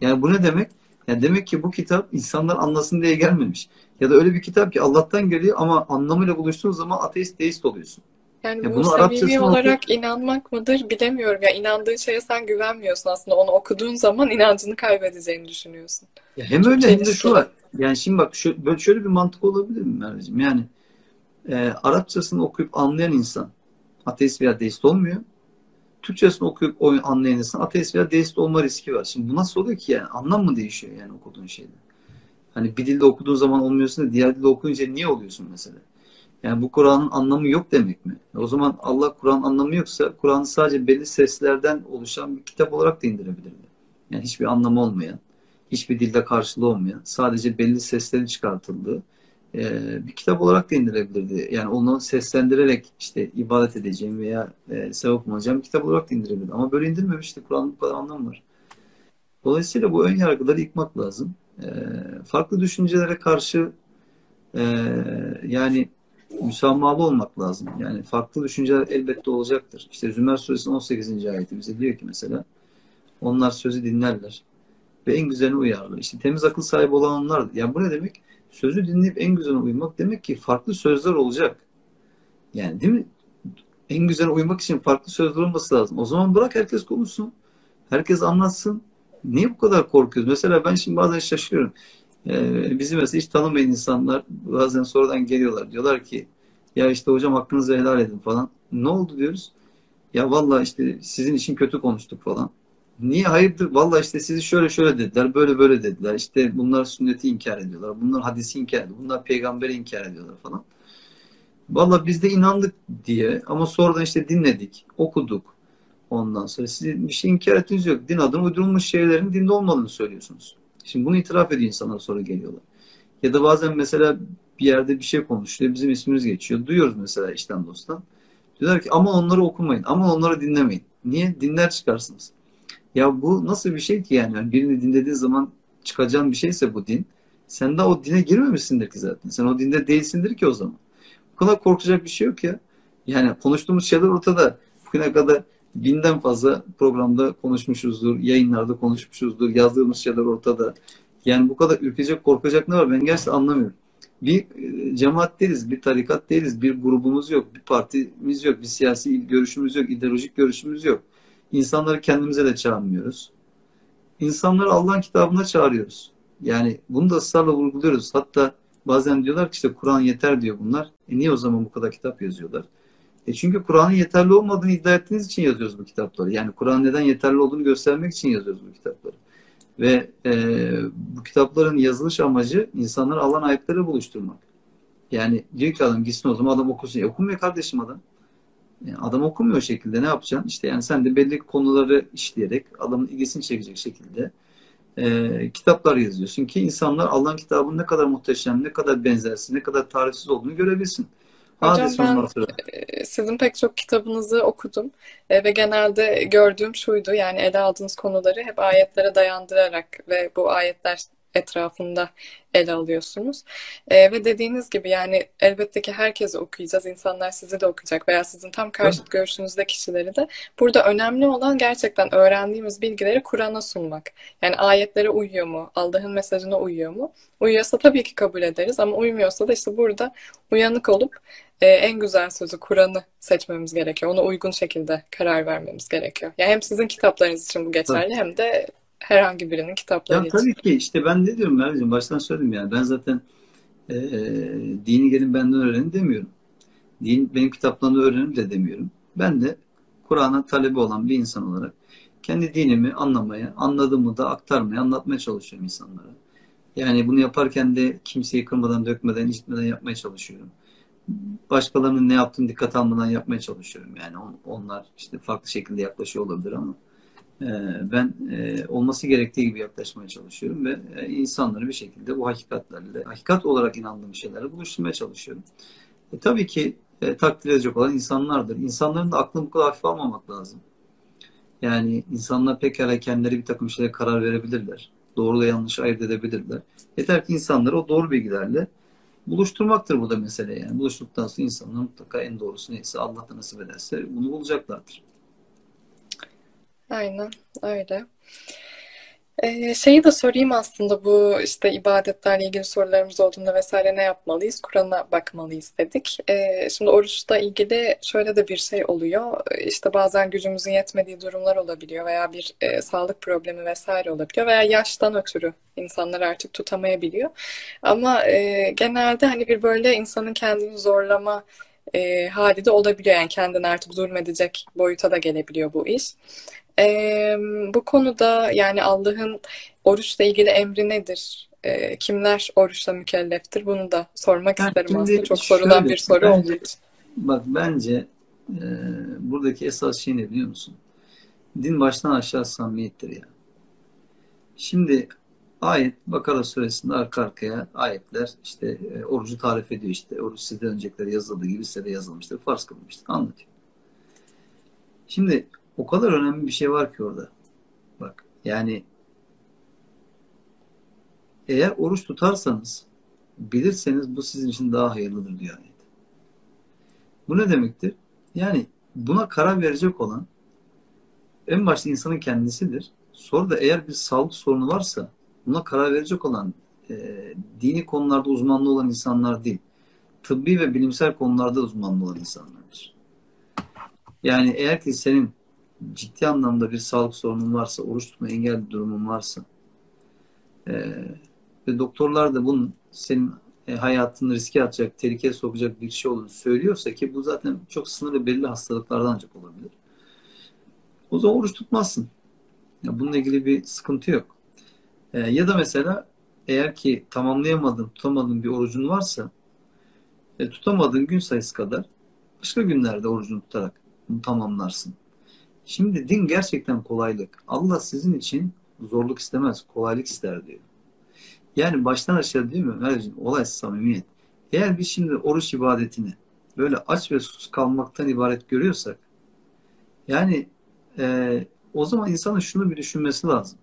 Yani bu ne demek? Yani demek ki bu kitap insanlar anlasın diye gelmemiş. Ya da öyle bir kitap ki Allah'tan geliyor ama anlamıyla buluştuğun zaman ateist, deist oluyorsun. Yani Ya bu bunu samimi olarak okuyup inanmak mıdır bilemiyorum. Ya inandığın şeye sen güvenmiyorsun aslında. Onu okuduğun zaman inancını kaybedeceğini düşünüyorsun. ya hem Çok öyle hem de şu var. Yani şimdi bak şöyle, böyle şöyle bir mantık olabilir mi Merveciğim? Yani e, Arapçasını okuyup anlayan insan ateist veya deist olmuyor. Türkçesini okuyup o- anlayan insan ateist veya deist olma riski var. Şimdi bu nasıl oluyor ki yani? Anlam mı değişiyor yani okuduğun şeyde? Hani bir dilde okuduğun zaman olmuyorsun da diğer dilde okuyunca niye oluyorsun mesela? Yani bu Kur'an'ın anlamı yok demek mi? O zaman Allah Kur'an anlamı yoksa Kur'an'ı sadece belli seslerden oluşan bir kitap olarak da indirebilirdi. Yani hiçbir anlamı olmayan, hiçbir dilde karşılığı olmayan, sadece belli seslerin çıkartıldığı e, bir kitap olarak da indirebilirdi. Yani onu seslendirerek işte ibadet edeceğim veya e, sevap umacağım bir kitap olarak da indirebilirdi. Ama böyle indirmemişti. Kur'an'ın bu kadar anlamı var. Dolayısıyla bu ön yargıları yıkmak lazım. E, farklı düşüncelere karşı e, yani müsamahalı olmak lazım. Yani farklı düşünceler elbette olacaktır. İşte Zümer Suresinin 18. ayeti bize diyor ki mesela onlar sözü dinlerler ve en güzeline uyarlar. İşte temiz akıl sahibi olan onlar. Yani bu ne demek? Sözü dinleyip en güzeline uymak demek ki farklı sözler olacak. Yani değil mi? En güzeline uymak için farklı sözler olması lazım. O zaman bırak herkes konuşsun. Herkes anlatsın. Niye bu kadar korkuyoruz? Mesela ben şimdi bazen şaşırıyorum. Ee, bizi mesela hiç tanımayan insanlar bazen sonradan geliyorlar. Diyorlar ki ya işte hocam hakkınızı helal edin falan. Ne oldu diyoruz. Ya vallahi işte sizin için kötü konuştuk falan. Niye hayırdır? Vallahi işte sizi şöyle şöyle dediler, böyle böyle dediler. İşte bunlar sünneti inkar ediyorlar. Bunlar hadisi inkar ediyor. Bunlar peygamberi inkar ediyorlar falan. Vallahi biz de inandık diye ama sonradan işte dinledik, okuduk. Ondan sonra sizin bir şey inkar ettiğiniz yok. Din adına uydurulmuş şeylerin dinde olmadığını söylüyorsunuz. Şimdi bunu itiraf ediyor insanlar sonra geliyorlar. Ya da bazen mesela bir yerde bir şey konuşuyor. Bizim ismimiz geçiyor. Duyuyoruz mesela işten dosttan. Diyorlar ki aman onları okumayın. Aman onları dinlemeyin. Niye? Dinler çıkarsınız. Ya bu nasıl bir şey ki yani? Yani birini dinlediğin zaman çıkacağın bir şeyse bu din. Sen de o dine girmemişsindir ki zaten. Sen o dinde değilsindir ki o zaman. Bu kadar korkacak bir şey yok ya. Yani konuştuğumuz şeyler ortada. Bugüne kadar binden fazla programda konuşmuşuzdur, yayınlarda konuşmuşuzdur, yazdığımız şeyler ortada. Yani bu kadar ürkecek, korkacak ne var? Ben gerçekten anlamıyorum. Bir e, cemaat değiliz, bir tarikat değiliz, bir grubumuz yok, bir partimiz yok, bir siyasi görüşümüz yok, ideolojik görüşümüz yok. İnsanları kendimize de çağırmıyoruz. İnsanları Allah'ın kitabına çağırıyoruz. Yani bunu da ısrarla vurguluyoruz. Hatta bazen diyorlar ki işte Kur'an yeter diyor bunlar. E niye o zaman bu kadar kitap yazıyorlar? E çünkü Kur'an'ın yeterli olmadığını iddia ettiğiniz için yazıyoruz bu kitapları. Yani Kur'an neden yeterli olduğunu göstermek için yazıyoruz bu kitapları. Ve e, bu kitapların yazılış amacı insanları Allah'ın ayetleri buluşturmak. Yani diyor ki adam gitsin o zaman adam okusun. E, okumuyor kardeşim adam. Yani adam okumuyor o şekilde ne yapacaksın? İşte yani sen de belli konuları işleyerek adamın ilgisini çekecek şekilde e, kitaplar yazıyorsun ki insanlar Allah'ın kitabının ne kadar muhteşem, ne kadar benzersiz, ne kadar tarifsiz olduğunu görebilsin. Hocam ben e, sizin pek çok kitabınızı okudum E, ve genelde gördüğüm şuydu yani ele aldığınız konuları hep ayetlere dayandırarak ve bu ayetler etrafında ele alıyorsunuz. E, ve dediğiniz gibi yani elbette ki herkesi okuyacağız. İnsanlar sizi de okuyacak veya sizin tam karşıt görüşünüzde kişileri de. Burada önemli olan gerçekten öğrendiğimiz bilgileri Kur'an'a sunmak. Yani ayetlere uyuyor mu? Allah'ın mesajına uyuyor mu? Uyuyorsa tabii ki kabul ederiz ama uymuyorsa da işte burada uyanık olup e, en güzel sözü Kur'an'ı seçmemiz gerekiyor. Ona uygun şekilde karar vermemiz gerekiyor. Yani hem sizin kitaplarınız için bu geçerli hem de herhangi birinin kitapları Ya tabii ki işte ben ne diyorum Merveciğim baştan söyledim yani ben zaten e, dini gelin benden öğrenin demiyorum. Din benim kitaplarımda öğrenin de demiyorum. Ben de Kur'an'a talebi olan bir insan olarak kendi dinimi anlamaya, anladığımı da aktarmaya, anlatmaya çalışıyorum insanlara. Yani bunu yaparken de kimseyi kırmadan, dökmeden, incitmeden yapmaya çalışıyorum. başkalarının ne yaptığını dikkat almadan yapmaya çalışıyorum. Yani onlar işte farklı şekilde yaklaşıyor olabilir ama ben e, olması gerektiği gibi yaklaşmaya çalışıyorum ve e, insanları bir şekilde bu hakikatlerle, hakikat olarak inandığım şeylerle buluşturmaya çalışıyorum. E, tabii ki e, takdir edecek olan insanlardır. İnsanların da aklını bu kadar hafife almamak lazım. Yani insanlar pekala kendileri bir takım şeylere karar verebilirler. Doğru da yanlış ayırt edebilirler. Yeter ki insanları o doğru bilgilerle buluşturmaktır bu da mesele yani. Buluştuktan sonra insanlar mutlaka en doğrusu neyse Allah da nasip ederse bunu bulacaklardır. Aynen öyle. Ee, şeyi de sorayım aslında bu işte ibadetlerle ilgili sorularımız olduğunda vesaire ne yapmalıyız? Kur'an'a bakmalıyız dedik. Ee, şimdi oruçla ilgili şöyle de bir şey oluyor. İşte bazen gücümüzün yetmediği durumlar olabiliyor veya bir e, sağlık problemi vesaire olabiliyor veya yaştan ötürü insanlar artık tutamayabiliyor. Ama e, genelde hani bir böyle insanın kendini zorlama e, hali de olabiliyor. Yani kendini artık zulmedecek boyuta da gelebiliyor bu iş. Ee, bu konuda yani Allah'ın oruçla ilgili emri nedir? Ee, kimler oruçla mükelleftir? Bunu da sormak Yani isterim aslında. Çok sorulan şöyle, bir soru bence olduğu için. bak bence e, buradaki esas şey ne biliyor musun? Din baştan aşağı samimiyettir ya. Şimdi ayet Bakara suresinde arka arkaya ayetler işte e, orucu tarif ediyor işte. Oruç sizden öncekileri yazıldığı gibi size de yazılmıştır. Farz kılınmıştır. Anlatıyor. Şimdi o kadar önemli bir şey var ki orada. Bak yani eğer oruç tutarsanız bilirseniz bu sizin için daha hayırlıdır diyor. Bu ne demektir? Yani buna karar verecek olan en başta insanın kendisidir. Sonra da eğer bir sağlık sorunu varsa buna karar verecek olan e, dini konularda uzmanlı olan insanlar değil. Tıbbi ve bilimsel konularda uzmanlı olan insanlardır. Yani eğer ki senin ciddi anlamda bir sağlık sorunun varsa, oruç tutma engel durumun varsa e, ve doktorlar da bunun senin e, hayatını riske atacak, tehlikeye sokacak bir şey olduğunu söylüyorsa ki bu zaten çok sınırlı belli hastalıklardan ancak olabilir. O zaman oruç tutmazsın. Ya bununla ilgili bir sıkıntı yok. E, ya da mesela eğer ki tamamlayamadığın, tutamadığın bir orucun varsa e, tutamadığın gün sayısı kadar başka günlerde orucunu tutarak bunu tamamlarsın. Şimdi din gerçekten kolaylık. Allah sizin için zorluk istemez, kolaylık ister diyor. Yani baştan aşağı değil mi? Merhaba, olay samimiyet. Eğer biz şimdi oruç ibadetini böyle aç ve sus kalmaktan ibaret görüyorsak yani e, o zaman insanın şunu bir düşünmesi lazım.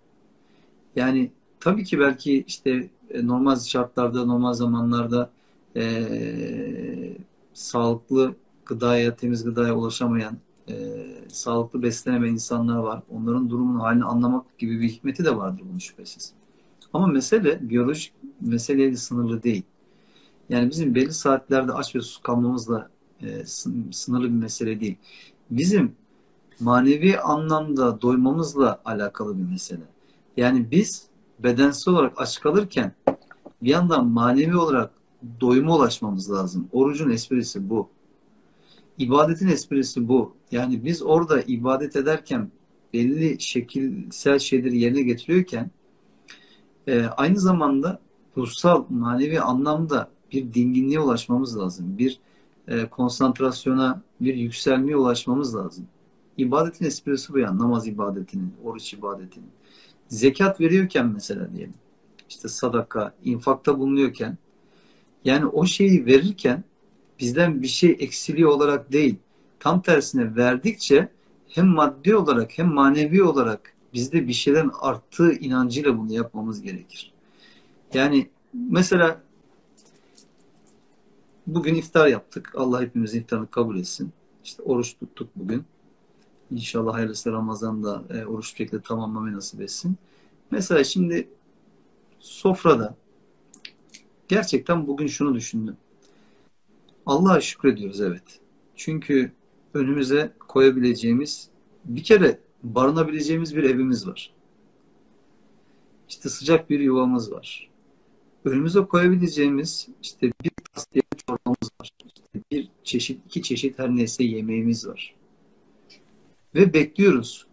Yani tabii ki belki işte e, normal şartlarda, normal zamanlarda e, sağlıklı gıdaya, temiz gıdaya ulaşamayan e, sağlıklı beslenemeyen insanlar var. Onların durumunun halini anlamak gibi bir hikmeti de vardır bunun şüphesiz. Ama mesele biyolojik meseleyle sınırlı değil. Yani bizim belli saatlerde aç ve sus kalmamızla e, sınırlı bir mesele değil. Bizim manevi anlamda doymamızla alakalı bir mesele. Yani biz bedensel olarak aç kalırken bir yandan manevi olarak doyuma ulaşmamız lazım. Orucun esprisi bu. İbadetin esprisi bu. Yani biz orada ibadet ederken belli şekilsel şeyleri yerine getiriyorken e, aynı zamanda ruhsal, manevi anlamda bir dinginliğe ulaşmamız lazım. Bir e, konsantrasyona, bir yükselmeye ulaşmamız lazım. İbadetin esprisi bu yani. Namaz ibadetinin, oruç ibadetinin. Zekat veriyorken mesela diyelim. işte sadaka, infakta bulunuyorken yani o şeyi verirken bizden bir şey eksiliyor olarak değil. Tam tersine verdikçe hem maddi olarak hem manevi olarak bizde bir şeylerin arttığı inancıyla bunu yapmamız gerekir. Yani mesela bugün iftar yaptık. Allah hepimizin iftarını kabul etsin. İşte oruç tuttuk bugün. İnşallah hayırlısı Ramazan'da e, oruç şekilde tamamlamayı nasip etsin. Mesela şimdi sofrada gerçekten bugün şunu düşündüm. Allah'a şükrediyoruz evet. Çünkü önümüze koyabileceğimiz bir kere barınabileceğimiz bir evimiz var. İşte sıcak bir yuvamız var. Önümüze koyabileceğimiz işte bir tas diye çorbamız var. İşte bir çeşit, iki çeşit her neyse yemeğimiz var. Ve bekliyoruz.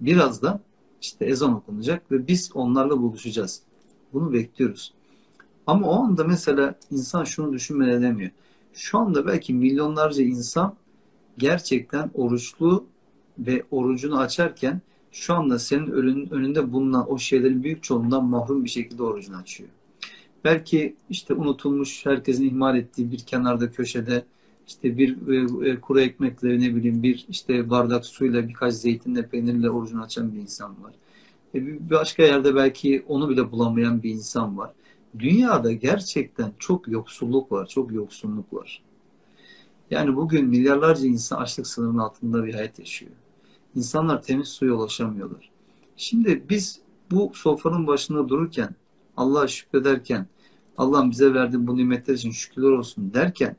Birazdan işte ezan okunacak ve biz onlarla buluşacağız. Bunu bekliyoruz. Ama o anda mesela insan şunu düşünmeden edemiyor. Şu anda belki milyonlarca insan gerçekten oruçlu ve orucunu açarken şu anda senin önünde bulunan o şeylerin büyük çoğundan mahrum bir şekilde orucunu açıyor. Belki işte unutulmuş, herkesin ihmal ettiği bir kenarda köşede işte bir e, e, kuru ekmekle ne bileyim bir işte bardak suyla birkaç zeytinle peynirle orucunu açan bir insan var. E, bir başka yerde belki onu bile bulamayan bir insan var. Dünyada gerçekten çok yoksulluk var, çok yoksunluk var. Yani bugün milyarlarca insan açlık sınırının altında bir hayat yaşıyor. İnsanlar temiz suya ulaşamıyorlar. Şimdi biz bu sofranın başında dururken, Allah'a şükrederken, Allah'ın bize verdiği bu nimetler için şükürler olsun derken,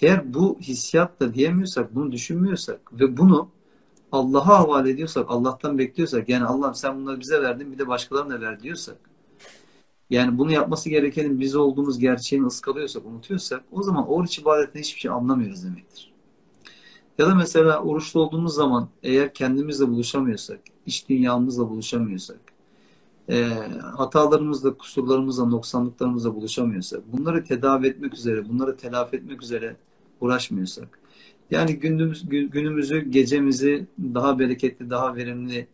eğer bu hissiyatla diyemiyorsak, bunu düşünmüyorsak ve bunu Allah'a havale ediyorsak, Allah'tan bekliyorsak, yani Allah'ım sen bunları bize verdin bir de başkalarına ver diyorsak, yani bunu yapması gerekenin biz olduğumuz gerçeğini ıskalıyorsak, unutuyorsak o zaman oruç ibadetinde hiçbir şey anlamıyoruz demektir. Ya da mesela oruçlu olduğumuz zaman eğer kendimizle buluşamıyorsak, iç dünyamızla buluşamıyorsak, e, hatalarımızla, kusurlarımızla, noksanlıklarımızla buluşamıyorsak, bunları tedavi etmek üzere, bunları telafi etmek üzere uğraşmıyorsak, yani günümüz, günümüzü, gecemizi daha bereketli, daha verimli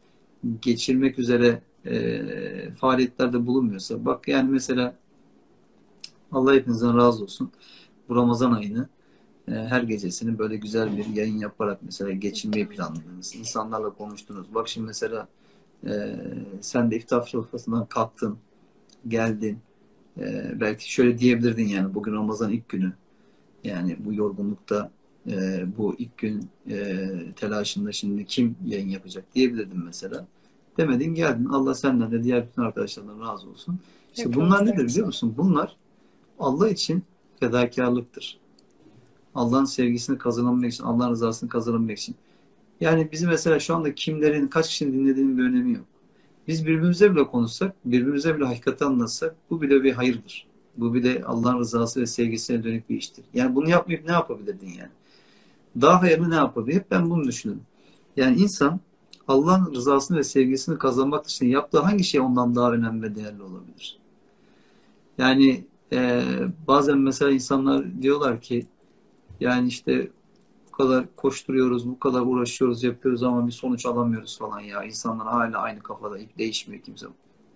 geçirmek üzere e, faaliyetlerde bulunmuyorsa, bak yani mesela Allah hepinizden razı olsun. Bu Ramazan ayını e, her gecesini böyle güzel bir yayın yaparak mesela geçirmeyi planladınız. İnsanlarla konuştunuz. Bak şimdi mesela e, sen de iftar sofrasından kalktın, geldin. E, belki şöyle diyebilirdin yani bugün Ramazan ilk günü. Yani bu yorgunlukta e, bu ilk gün e, telaşında şimdi kim yayın yapacak diyebilirdim mesela. Demedin geldin. Allah senden de diğer bütün arkadaşlarından razı olsun. İşte Hep bunlar nedir biliyor musun? Bunlar Allah için fedakarlıktır. Allah'ın sevgisini kazanabilmek için, Allah'ın rızasını kazanabilmek için. Yani bizi mesela şu anda kimlerin, kaç kişinin dinlediğinin bir önemi yok. Biz birbirimize bile konuşsak, birbirimize bile hakikati anlatsak bu bile bir hayırdır. Bu bile Allah'ın rızası ve sevgisine dönük bir iştir. Yani bunu yapmayıp ne yapabilirdin yani? Daha hayırlı ne yapabilir? Hep ben bunu düşünüyorum. Yani insan Allah'ın rızasını ve sevgisini kazanmak dışında yaptığı hangi şey ondan daha önemli ve değerli olabilir? Yani e, bazen mesela insanlar diyorlar ki yani işte bu kadar koşturuyoruz, bu kadar uğraşıyoruz, yapıyoruz ama bir sonuç alamıyoruz falan ya. İnsanlar hala aynı kafada, hiç değişmiyor kimse.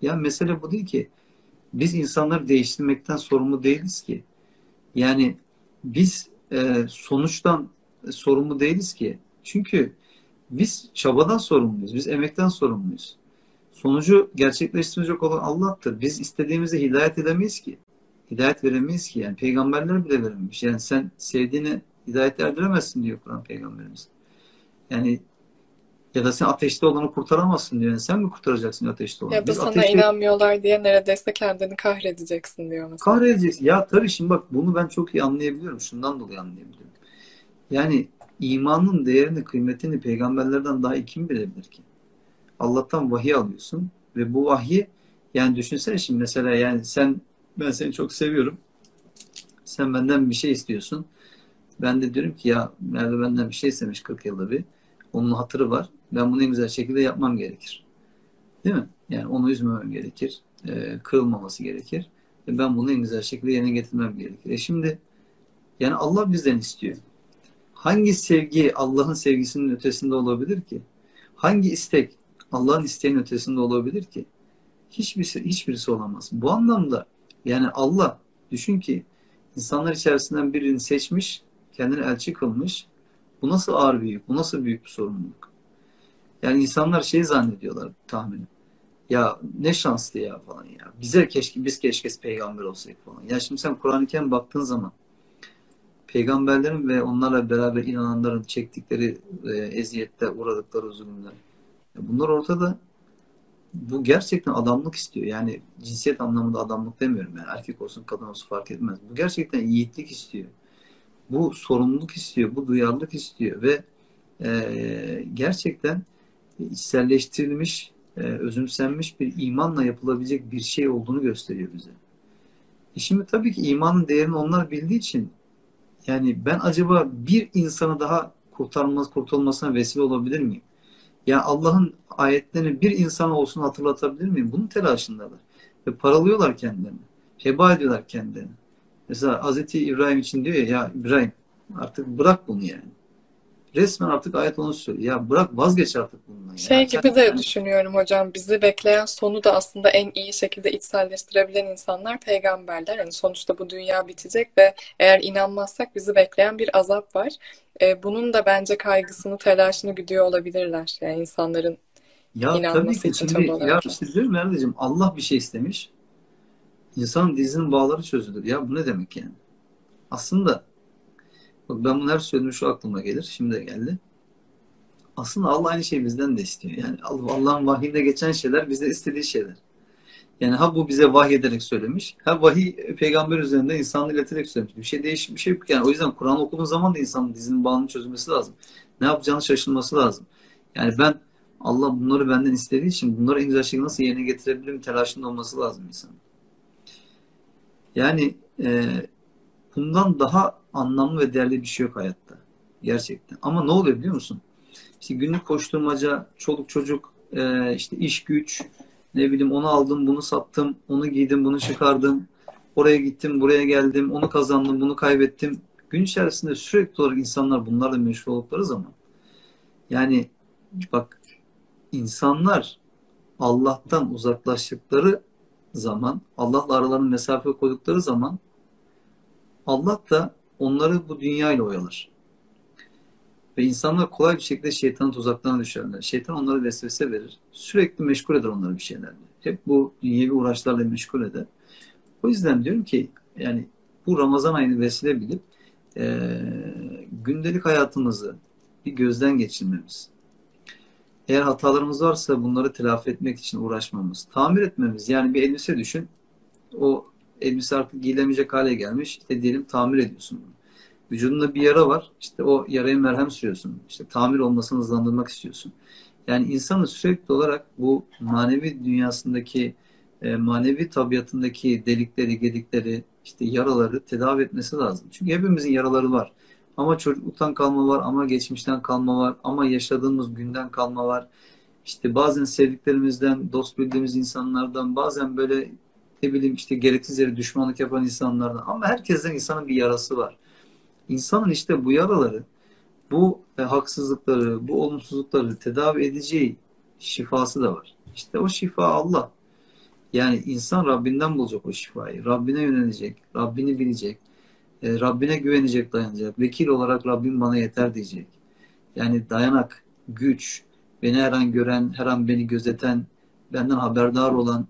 Yani mesele bu değil ki. Biz insanları değiştirmekten sorumlu değiliz ki. Yani biz e, sonuçtan sorumlu değiliz ki. Çünkü biz çabadan sorumluyuz. Biz emekten sorumluyuz. Sonucu gerçekleştirecek olan Allah'tır. Biz istediğimizi hidayet edemeyiz ki. Hidayet veremeyiz ki. Yani peygamberler bile verememiş. Yani sen sevdiğini hidayet erdiremezsin diyor Kur'an peygamberimiz. Yani ya da sen ateşte olanı kurtaramazsın diyor. Yani sen mi kurtaracaksın ateşte olanı? Ya da sana ateşte... inanmıyorlar diye neredeyse kendini kahredeceksin diyor mesela. Kahredeceksin. Ya tabii şimdi bak bunu ben çok iyi anlayabiliyorum. Şundan dolayı anlayabiliyorum. Yani imanın değerini, kıymetini peygamberlerden daha iyi kim bilebilir ki? Allah'tan vahiy alıyorsun ve bu vahyi yani düşünsene şimdi mesela yani sen ben seni çok seviyorum. Sen benden bir şey istiyorsun. Ben de diyorum ki ya Merve benden bir şey istemiş 40 yılda bir. Onun hatırı var. Ben bunu en güzel şekilde yapmam gerekir. Değil mi? Yani onu üzmemem gerekir. E, kırılmaması gerekir. Ve ben bunu en güzel şekilde yerine getirmem gerekir. E şimdi yani Allah bizden istiyor. Hangi sevgi Allah'ın sevgisinin ötesinde olabilir ki? Hangi istek Allah'ın isteğinin ötesinde olabilir ki? Hiçbirisi, hiçbirisi olamaz. Bu anlamda yani Allah düşün ki insanlar içerisinden birini seçmiş, kendini elçi kılmış. Bu nasıl ağır bir yük, bu nasıl büyük bir sorumluluk? Yani insanlar şey zannediyorlar tahminim. Ya ne şanslı ya falan ya. Bize keşke, biz keşke peygamber olsaydık falan. Ya şimdi sen Kur'an-ı Kerim baktığın zaman peygamberlerin ve onlarla beraber inananların çektikleri e, eziyette uğradıkları zulümler. Bunlar ortada. Bu gerçekten adamlık istiyor. Yani cinsiyet anlamında adamlık demiyorum. Yani erkek olsun kadın olsun fark etmez. Bu gerçekten yiğitlik istiyor. Bu sorumluluk istiyor. Bu duyarlılık istiyor. Ve e, gerçekten içselleştirilmiş, e, özümsenmiş bir imanla yapılabilecek bir şey olduğunu gösteriyor bize. E şimdi tabii ki imanın değerini onlar bildiği için yani ben acaba bir insanı daha kurtarmaz, kurtulmasına vesile olabilir miyim? Ya Allah'ın ayetlerini bir insan olsun hatırlatabilir miyim? Bunun telaşındalar. Ve paralıyorlar kendilerini. Heba ediyorlar kendilerini. Mesela Hazreti İbrahim için diyor ya, ya İbrahim artık bırak bunu yani. Resmen artık ayet onu söylüyor. Ya bırak vazgeç artık bundan. Şey Ya. gibi de düşünüyorum hocam. Bizi bekleyen sonu da aslında en iyi şekilde içselleştirebilen insanlar peygamberler. Yani sonuçta bu dünya bitecek ve eğer inanmazsak bizi bekleyen bir azap var. Ee, bunun da bence kaygısını, telaşını güdüyor olabilirler. Yani insanların Ya tabii inanması ki için şimdi ya işte diyorum Erdeciğim, Allah bir şey istemiş. İnsanın dizinin bağları çözülür. Ya bu ne demek yani? Aslında bak ben bunu her söylediğimde şu aklıma gelir. Şimdi de geldi. Aslında Allah aynı şeyi bizden de istiyor. Yani Allah- Allah'ın vahyinde geçen şeyler bizde istediği şeyler. Yani ha bu bize vahyederek söylemiş, ha vahiy peygamber üzerinde insanla ileterek söylemiş. Bir şey değişik bir şey yok. Yani o yüzden Kur'an okuduğun zaman da insanın dizinin bağının çözülmesi lazım. Ne yapacağını şaşırması lazım. Yani ben Allah bunları benden istediği için bunları en güzel şekilde nasıl yerine getirebilirim telaşında olması lazım insanın. Yani e, bundan daha anlamlı ve değerli bir şey yok hayatta. Gerçekten. Ama ne oluyor biliyor musun? İşte günlük koşturmaca, çoluk çocuk, e, işte iş güç, ne bileyim onu aldım, bunu sattım, onu giydim, bunu çıkardım, oraya gittim, buraya geldim, onu kazandım, bunu kaybettim. Gün içerisinde sürekli olarak insanlar bunlarla meşgul oldukları zaman yani bak insanlar Allah'tan uzaklaştıkları zaman, Allah'la aralarına mesafe koydukları zaman Allah da onları bu dünyayla oyalar. Ve insanlar kolay bir şekilde şeytanın tuzaklarına düşerler. Şeytan onlara vesvese verir. Sürekli meşgul eder onları bir şeylerle. Hep bu dünyevi uğraşlarla meşgul eder. O yüzden diyorum ki yani bu Ramazan ayını vesile bilip eee, gündelik hayatımızı bir gözden geçirmemiz. Eğer hatalarımız varsa bunları telafi etmek için uğraşmamız. Tamir etmemiz. Yani bir elbise düşün. O elbise artık giyilemeyecek hale gelmiş. İşte diyelim tamir ediyorsun bunu. Vücudunda bir yara var. İşte o yaraya merhem sürüyorsun. İşte tamir olmasını hızlandırmak istiyorsun. Yani insanın sürekli olarak bu manevi dünyasındaki e, manevi tabiatındaki delikleri, gedikleri, işte yaraları tedavi etmesi lazım. Çünkü hepimizin yaraları var. Ama çocukluktan kalma var, ama geçmişten kalma var, ama yaşadığımız günden kalma var. İşte bazen sevdiklerimizden, dost bildiğimiz insanlardan, bazen böyle ne bileyim işte gereksiz yere düşmanlık yapan insanlardan. Ama herkesten insanın bir yarası var. İnsanın işte bu yaraları, bu e, haksızlıkları, bu olumsuzlukları tedavi edeceği şifası da var. İşte o şifa Allah. Yani insan Rabbinden bulacak o şifayı. Rabbine yönelecek, Rabbini bilecek, e, Rabbine güvenecek, dayanacak. Vekil olarak Rabbim bana yeter diyecek. Yani dayanak, güç, beni her an gören, her an beni gözeten, benden haberdar olan,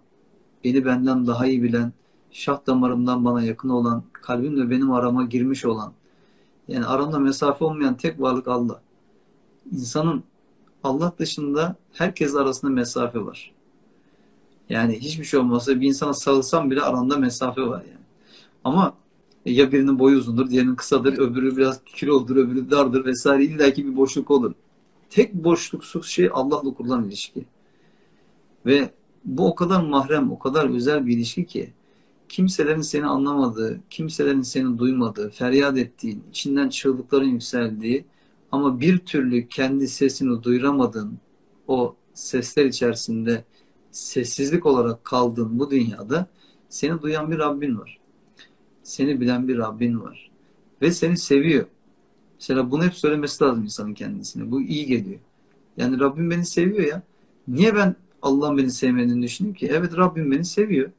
beni benden daha iyi bilen, şah damarımdan bana yakın olan, kalbimle benim arama girmiş olan, yani aramda mesafe olmayan tek varlık Allah. İnsanın Allah dışında herkes arasında mesafe var. Yani hiçbir şey olmasa bir insana sarılsam bile aranda mesafe var yani. Ama ya birinin boyu uzundur, diğerinin kısadır, öbürü biraz kiloludur, öbürü dardır vesaire illaki bir boşluk olur. Tek boşluksuz şey Allah'la kurulan ilişki. Ve bu o kadar mahrem, o kadar özel bir ilişki ki kimselerin seni anlamadığı, kimselerin seni duymadığı, feryat ettiğin, içinden çığlıkların yükseldiği ama bir türlü kendi sesini duyuramadığın o sesler içerisinde sessizlik olarak kaldığın bu dünyada seni duyan bir Rabbin var. Seni bilen bir Rabbin var. Ve seni seviyor. Mesela bunu hep söylemesi lazım insanın kendisine. Bu iyi geliyor. Yani Rabbim beni seviyor ya. Niye ben Allah'ın beni sevmediğini düşünüyorum ki? Evet Rabbim beni seviyor.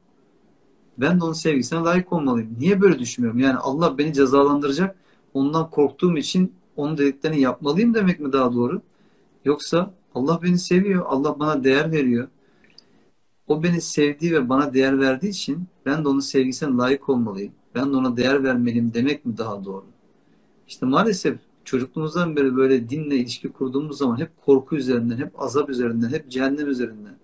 Ben de onun sevgisine layık olmalıyım. Niye böyle düşünmüyorum? Yani Allah beni cezalandıracak. Ondan korktuğum için onun dediklerini yapmalıyım demek mi daha doğru? Yoksa Allah beni seviyor. Allah bana değer veriyor. O beni sevdiği ve bana değer verdiği için ben de onun sevgisine layık olmalıyım. Ben de ona değer vermeliyim demek mi daha doğru? İşte maalesef çocukluğumuzdan beri böyle dinle ilişki kurduğumuz zaman hep korku üzerinden, hep azap üzerinden, hep cehennem üzerinden.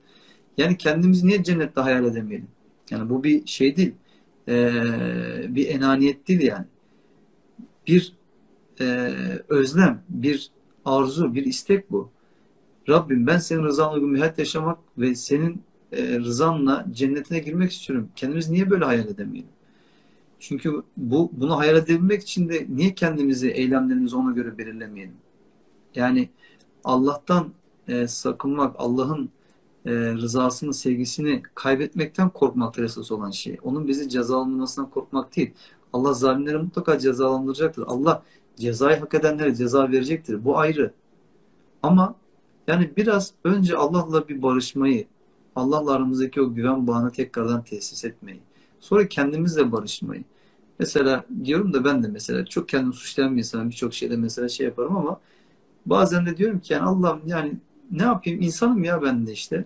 Yani kendimizi niye cennette hayal edemeyelim? Yani bu bir şey değil. Ee, bir enaniyet değil yani. Bir e, özlem, bir arzu, bir istek bu. Rabbim ben senin rızanla uygun bir hayat yaşamak ve senin e, rızanla cennetine girmek istiyorum. Kendimizi niye böyle hayal edemeyelim? Çünkü bu bunu hayal edebilmek için de niye kendimizi, eylemlerimizi ona göre belirlemeyelim? Yani Allah'tan e, sakınmak, Allah'ın e, rızasını, sevgisini kaybetmekten korkmaktır esas olan şey. Onun bizi cezalandırmasından korkmak değil. Allah zalimleri mutlaka cezalandıracaktır. Allah cezayı hak edenlere ceza verecektir. Bu ayrı. Ama yani biraz önce Allah'la bir barışmayı, Allah'la aramızdaki o güven bağını tekrardan tesis etmeyi, sonra kendimizle barışmayı. Mesela diyorum da ben de mesela çok kendimi suçlayan bir insanım. Birçok şeyde mesela şey yaparım ama bazen de diyorum ki yani Allah'ım yani ne yapayım? İnsanım ya ben de işte.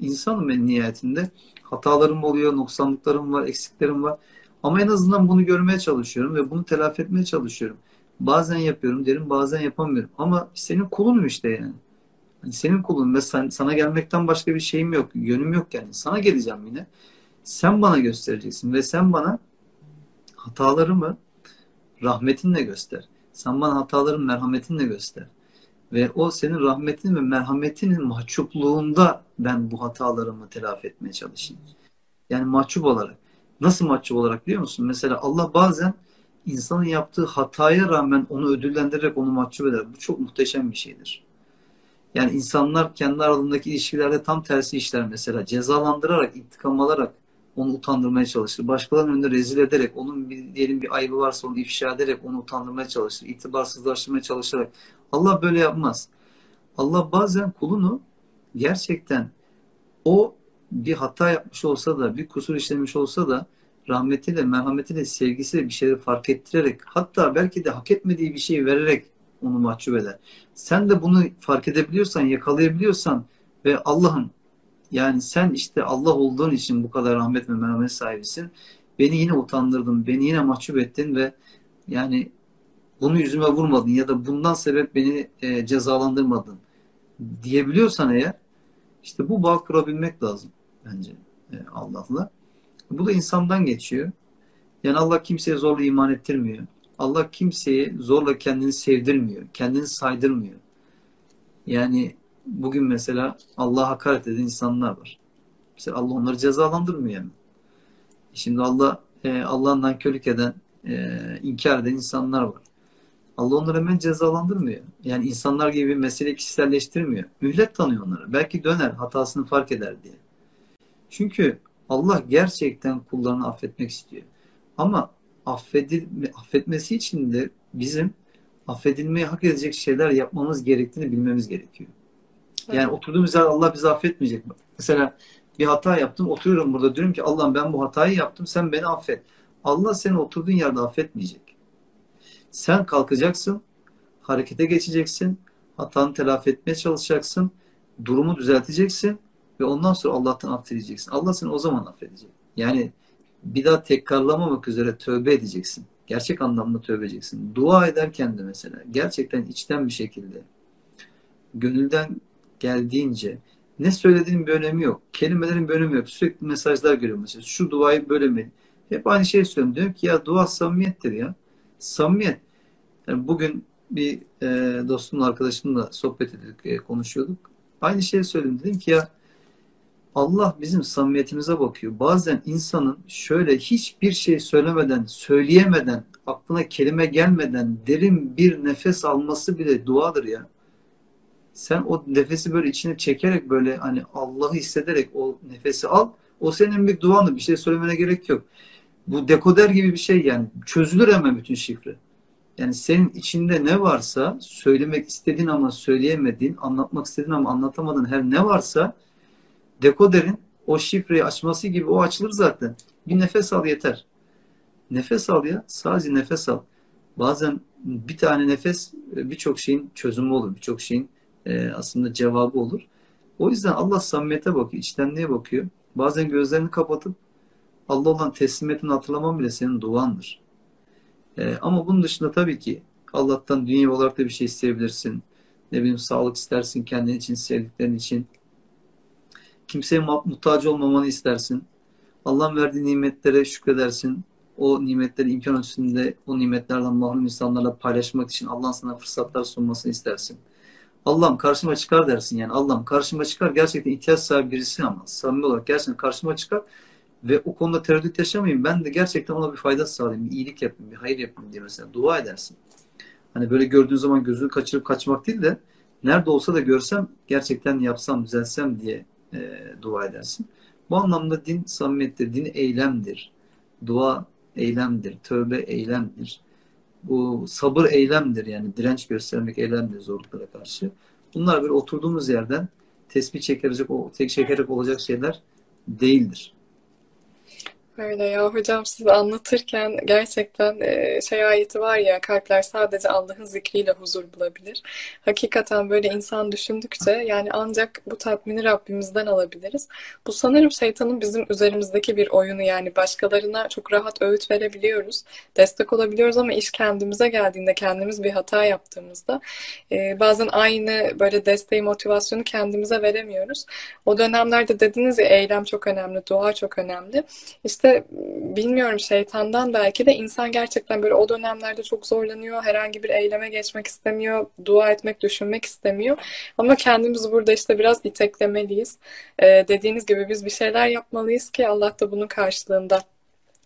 İnsanım en nihayetinde. Hatalarım oluyor, noksanlıklarım var, eksiklerim var. Ama en azından bunu görmeye çalışıyorum ve bunu telafi etmeye çalışıyorum. Bazen yapıyorum derim, bazen yapamıyorum. Ama senin kulunum işte yani. yani senin kulun ve sen, sana gelmekten başka bir şeyim yok, yönüm yok yani. Sana geleceğim yine. Sen bana göstereceksin ve sen bana hatalarımı rahmetinle göster. Sen bana hatalarımı merhametinle göster. Ve o senin rahmetin ve merhametinin mahcupluğunda ben bu hatalarımı telafi etmeye çalışayım. Yani mahcup olarak. Nasıl mahcup olarak biliyor musun? Mesela Allah bazen insanın yaptığı hataya rağmen onu ödüllendirerek onu mahcup eder. Bu çok muhteşem bir şeydir. Yani insanlar kendi aralarındaki ilişkilerde tam tersi işler mesela. Cezalandırarak, intikam alarak onu utandırmaya çalışır. Başkalarının önünde rezil ederek, onun bir, diyelim bir ayıbı varsa onu ifşa ederek onu utandırmaya çalışır. İtibarsızlaştırmaya çalışarak. Allah böyle yapmaz. Allah bazen kulunu gerçekten o bir hata yapmış olsa da, bir kusur işlemiş olsa da rahmetiyle, merhametiyle, sevgisiyle bir şeyleri fark ettirerek, hatta belki de hak etmediği bir şeyi vererek onu mahcup eder. Sen de bunu fark edebiliyorsan, yakalayabiliyorsan ve Allah'ın yani sen işte Allah olduğun için bu kadar rahmet ve merhamet sahibisin. Beni yine utandırdın, beni yine mahcup ettin ve yani bunu yüzüme vurmadın ya da bundan sebep beni e, cezalandırmadın diyebiliyorsan eğer işte bu bağ kurabilmek lazım bence e, Allah'la. Bu da insandan geçiyor. Yani Allah kimseye zorla iman ettirmiyor. Allah kimseye zorla kendini sevdirmiyor. Kendini saydırmıyor. Yani bugün mesela Allah'a hakaret eden insanlar var. Mesela Allah onları cezalandırmıyor yani. Şimdi Allah e, Allah'ın nankörlük eden, e, inkar eden insanlar var. Allah onları hemen cezalandırmıyor. Yani insanlar gibi mesele kişiselleştirmiyor. Mühlet tanıyor onlara. Belki döner, hatasını fark eder diye. Çünkü Allah gerçekten kullarını affetmek istiyor. Ama affedil, affetmesi için de bizim affedilmeyi hak edecek şeyler yapmamız gerektiğini bilmemiz gerekiyor. Yani oturduğumuz yer Allah bizi affetmeyecek. Mesela bir hata yaptım, oturuyorum burada diyorum ki Allah'ım ben bu hatayı yaptım, sen beni affet. Allah seni oturduğun yerde affetmeyecek. Sen kalkacaksın, harekete geçeceksin, hatanı telafi etmeye çalışacaksın, durumu düzelteceksin ve ondan sonra Allah'tan affedeceksin. Allah seni o zaman affedecek. Yani bir daha tekrarlamamak üzere tövbe edeceksin. Gerçek anlamda tövbe edeceksin. Dua ederken de mesela gerçekten içten bir şekilde gönülden geldiğince ne söylediğin bir önemi yok. Kelimelerin bir önemi yok. Sürekli mesajlar görüyorum mesela. Şu duayı böyle mi? Hep aynı şeyi söylüyorum. Diyorum ki ya dua samimiyettir ya. Samimiyet. Yani bugün bir e, dostumla arkadaşımla sohbet ediyorduk, e, konuşuyorduk. Aynı şeyi söyledim. Dedim ki ya Allah bizim samimiyetimize bakıyor. Bazen insanın şöyle hiçbir şey söylemeden, söyleyemeden, aklına kelime gelmeden derin bir nefes alması bile duadır ya. Sen o nefesi böyle içine çekerek böyle hani Allah'ı hissederek o nefesi al. O senin bir duanı. Bir şey söylemene gerek yok. Bu dekoder gibi bir şey yani. Çözülür hemen bütün şifre. Yani senin içinde ne varsa söylemek istediğin ama söyleyemediğin, anlatmak istediğin ama anlatamadığın her ne varsa dekoderin o şifreyi açması gibi o açılır zaten. Bir nefes al yeter. Nefes al ya. Sadece nefes al. Bazen bir tane nefes birçok şeyin çözümü olur. Birçok şeyin e, aslında cevabı olur. O yüzden Allah samimiyete bakıyor, içtenliğe bakıyor. Bazen gözlerini kapatıp Allah olan teslimiyetini hatırlaman bile senin duandır. E, ama bunun dışında tabii ki Allah'tan dünya olarak da bir şey isteyebilirsin. Ne bileyim sağlık istersin kendin için, sevdiklerin için. Kimseye muhtaç olmamanı istersin. Allah'ın verdiği nimetlere şükredersin. O nimetleri imkan ölçüsünde o nimetlerden mahrum insanlarla paylaşmak için Allah'ın sana fırsatlar sunmasını istersin. Allah'ım karşıma çıkar dersin yani. Allah'ım karşıma çıkar gerçekten ihtiyaç sahibi birisi ama samimi olarak gerçekten karşıma çıkar ve o konuda tereddüt yaşamayayım. Ben de gerçekten ona bir fayda sağlayayım, bir iyilik yapayım, bir hayır yapayım diye mesela dua edersin. Hani böyle gördüğün zaman gözünü kaçırıp kaçmak değil de nerede olsa da görsem gerçekten yapsam, düzelsem diye e, dua edersin. Bu anlamda din samimiyettir, din eylemdir. Dua eylemdir. Tövbe eylemdir. Bu sabır eylemdir yani direnç göstermek eylemdir zorluklara karşı. Bunlar böyle oturduğumuz yerden tespih çekerek, tek çekerek olacak şeyler değildir. Öyle ya hocam siz anlatırken gerçekten e, şey ayeti var ya kalpler sadece Allah'ın zikriyle huzur bulabilir. Hakikaten böyle insan düşündükçe yani ancak bu tatmini Rabbimizden alabiliriz. Bu sanırım şeytanın bizim üzerimizdeki bir oyunu yani başkalarına çok rahat öğüt verebiliyoruz, destek olabiliyoruz ama iş kendimize geldiğinde kendimiz bir hata yaptığımızda e, bazen aynı böyle desteği motivasyonu kendimize veremiyoruz. O dönemlerde dediniz ya eylem çok önemli, dua çok önemli. İşte işte bilmiyorum şeytandan belki de insan gerçekten böyle o dönemlerde çok zorlanıyor. Herhangi bir eyleme geçmek istemiyor. Dua etmek, düşünmek istemiyor. Ama kendimizi burada işte biraz iteklemeliyiz. Ee, dediğiniz gibi biz bir şeyler yapmalıyız ki Allah da bunun karşılığında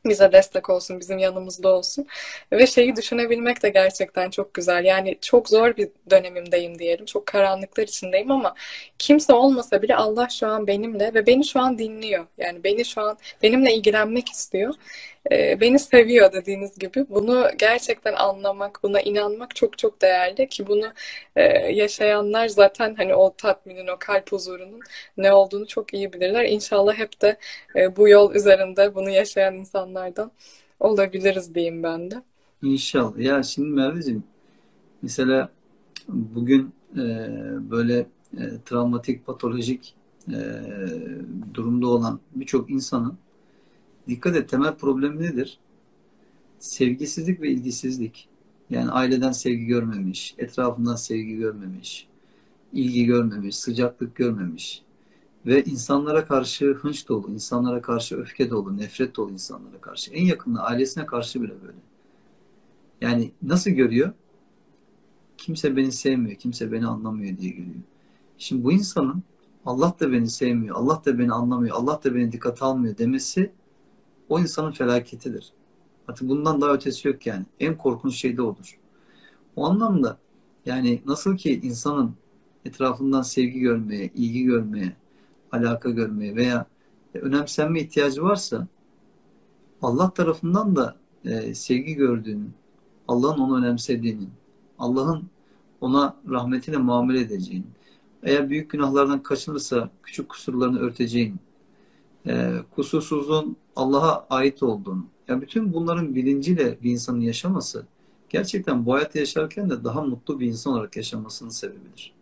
bize destek olsun, bizim yanımızda olsun. Ve şeyi düşünebilmek de gerçekten çok güzel. Yani çok zor bir dönemimdeyim diyelim. Çok karanlıklar içindeyim ama kimse olmasa bile Allah şu an benimle ve beni şu an dinliyor. Yani beni şu an benimle ilgilenmek istiyor. Ee, beni seviyor dediğiniz gibi. Bunu gerçekten anlamak, buna inanmak çok çok değerli ki bunu e, yaşayanlar zaten hani o tatminin, o kalp huzurunun ne olduğunu çok iyi bilirler. İnşallah hep de e, bu yol üzerinde bunu yaşayan insanlardan olabiliriz diyeyim ben de. İnşallah. Ya şimdi Merveciğim mesela bugün e, böyle e, travmatik, patolojik e, durumda olan birçok insanın dikkat et temel problemi nedir? Sevgisizlik ve ilgisizlik. Yani aileden sevgi görmemiş, etrafından sevgi görmemiş, ilgi görmemiş, sıcaklık görmemiş ve insanlara karşı hınç dolu, insanlara karşı öfke dolu, nefret dolu insanlara karşı. En yakında ailesine karşı bile böyle. Yani nasıl görüyor? Kimse beni sevmiyor, kimse beni anlamıyor diye görüyor. Şimdi bu insanın Allah da beni sevmiyor, Allah da beni anlamıyor, Allah da beni dikkat almıyor demesi o insanın felaketidir. Artık bundan daha ötesi yok yani. En korkunç şey de odur. O anlamda yani nasıl ki insanın etrafından sevgi görmeye, ilgi görmeye, alaka görmeye veya önemsenme ihtiyacı varsa Allah tarafından da e, sevgi gördüğünü, Allah'ın onu önemsediğini, Allah'ın ona rahmetiyle muamele edeceğini, eğer büyük günahlardan kaçınırsa küçük kusurlarını örteceğini, e, kusursuzluğun Allah'a ait olduğunu, yani bütün bunların bilinciyle bir insanın yaşaması gerçekten bu hayatı yaşarken de daha mutlu bir insan olarak yaşamasının sebebidir.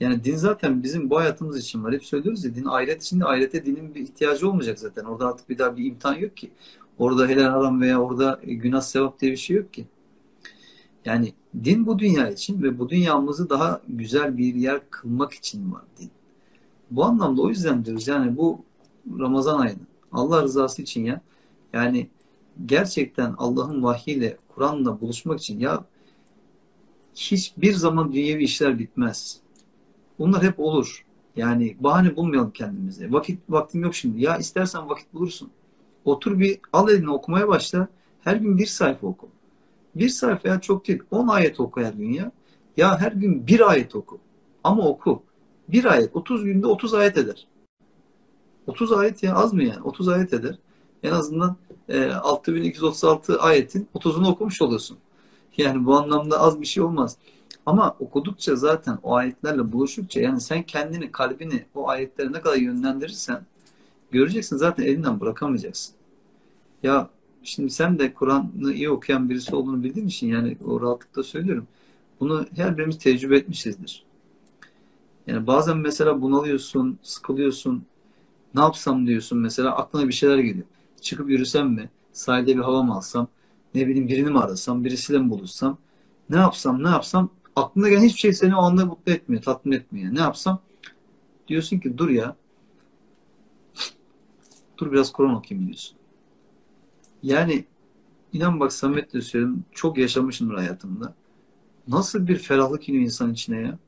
Yani din zaten bizim bu hayatımız için var. Hep söylüyoruz ya din ahiret için de ahirete dinin bir ihtiyacı olmayacak zaten. Orada artık bir daha bir imtihan yok ki. Orada helal haram veya orada günah sevap diye bir şey yok ki. Yani din bu dünya için ve bu dünyamızı daha güzel bir yer kılmak için var din. Bu anlamda o yüzden diyoruz yani bu Ramazan ayını Allah rızası için ya yani gerçekten Allah'ın vahyiyle Kur'an'la buluşmak için ya hiçbir zaman dünyevi işler bitmez. Bunlar hep olur. Yani bahane bulmayalım kendimize. Vakit vaktim yok şimdi. Ya istersen vakit bulursun. Otur bir al eline okumaya başla. Her gün bir sayfa oku. Bir sayfa ya çok değil. On ayet oku her gün ya. Ya her gün bir ayet oku. Ama oku. Bir ayet. 30 günde 30 ayet eder. 30 ayet ya az mı yani? 30 ayet eder. En azından e, 6236 ayetin 30'unu okumuş oluyorsun. Yani bu anlamda az bir şey olmaz. Ama okudukça zaten o ayetlerle buluştukça yani sen kendini, kalbini o ayetlere ne kadar yönlendirirsen göreceksin zaten elinden bırakamayacaksın. Ya şimdi sen de Kur'an'ı iyi okuyan birisi olduğunu bildiğin için yani o rahatlıkla söylüyorum. Bunu her birimiz tecrübe etmişizdir. Yani bazen mesela bunalıyorsun, sıkılıyorsun, ne yapsam diyorsun mesela aklına bir şeyler geliyor. Çıkıp yürüsem mi? Sahilde bir hava mı alsam? Ne bileyim birini mi arasam? Birisiyle mi buluşsam? Ne yapsam? Ne yapsam? Aklına gelen hiçbir şey seni o anda mutlu etmiyor, tatmin etmiyor. Ne yapsam? Diyorsun ki dur ya. Dur biraz Kur'an okuyayım diyorsun. Yani inan bak samimiyetle söylüyorum çok yaşamışımdır hayatımda. Nasıl bir ferahlık iniyor insan içine ya.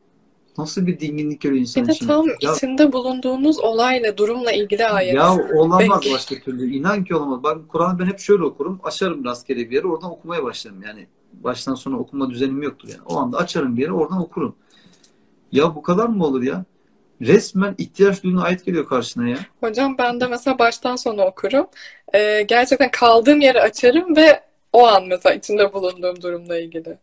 Nasıl bir dinginlik görüyor insan Bir de için? tam Ya, içinde bulunduğunuz olayla, durumla ilgili ayet. ya olamaz Peki. başka türlü. İnan ki olamaz. Bak Kur'an'ı ben hep şöyle okurum. Açarım rastgele bir yere. Oradan okumaya başlarım. Yani baştan sona okuma düzenim yoktur yani. O anda açarım bir yere oradan okurum. Ya bu kadar mı olur ya? resmen ihtiyaç duyduğun ayet geliyor karşına ya. Hocam ben de mesela baştan sona okurum. Ee, gerçekten kaldığım yeri açarım ve o an mesela içinde bulunduğum durumla ilgili.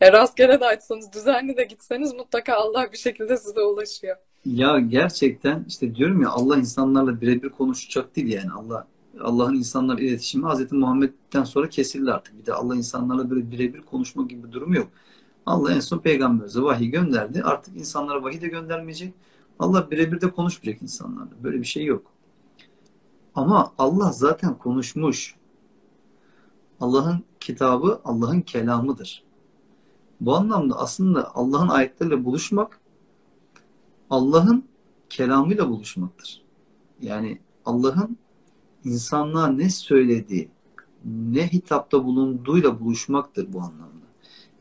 Ya rastgele de açsanız, düzenli de gitseniz mutlaka Allah bir şekilde size ulaşıyor. Ya gerçekten işte diyorum ya Allah insanlarla birebir konuşacak değil yani Allah Allah'ın insanlarla iletişimi Hz. Muhammed'den sonra kesildi artık. Bir de Allah insanlarla böyle birebir konuşma gibi bir durum yok. Allah en son peygamberimize vahiy gönderdi. Artık insanlara vahiy de göndermeyecek. Allah birebir de konuşmayacak insanlarla. Böyle bir şey yok. Ama Allah zaten konuşmuş. Allah'ın kitabı Allah'ın kelamıdır. Bu anlamda aslında Allah'ın ayetleriyle buluşmak Allah'ın kelamıyla buluşmaktır. Yani Allah'ın insanlığa ne söylediği, ne hitapta bulunduğuyla buluşmaktır bu anlamda.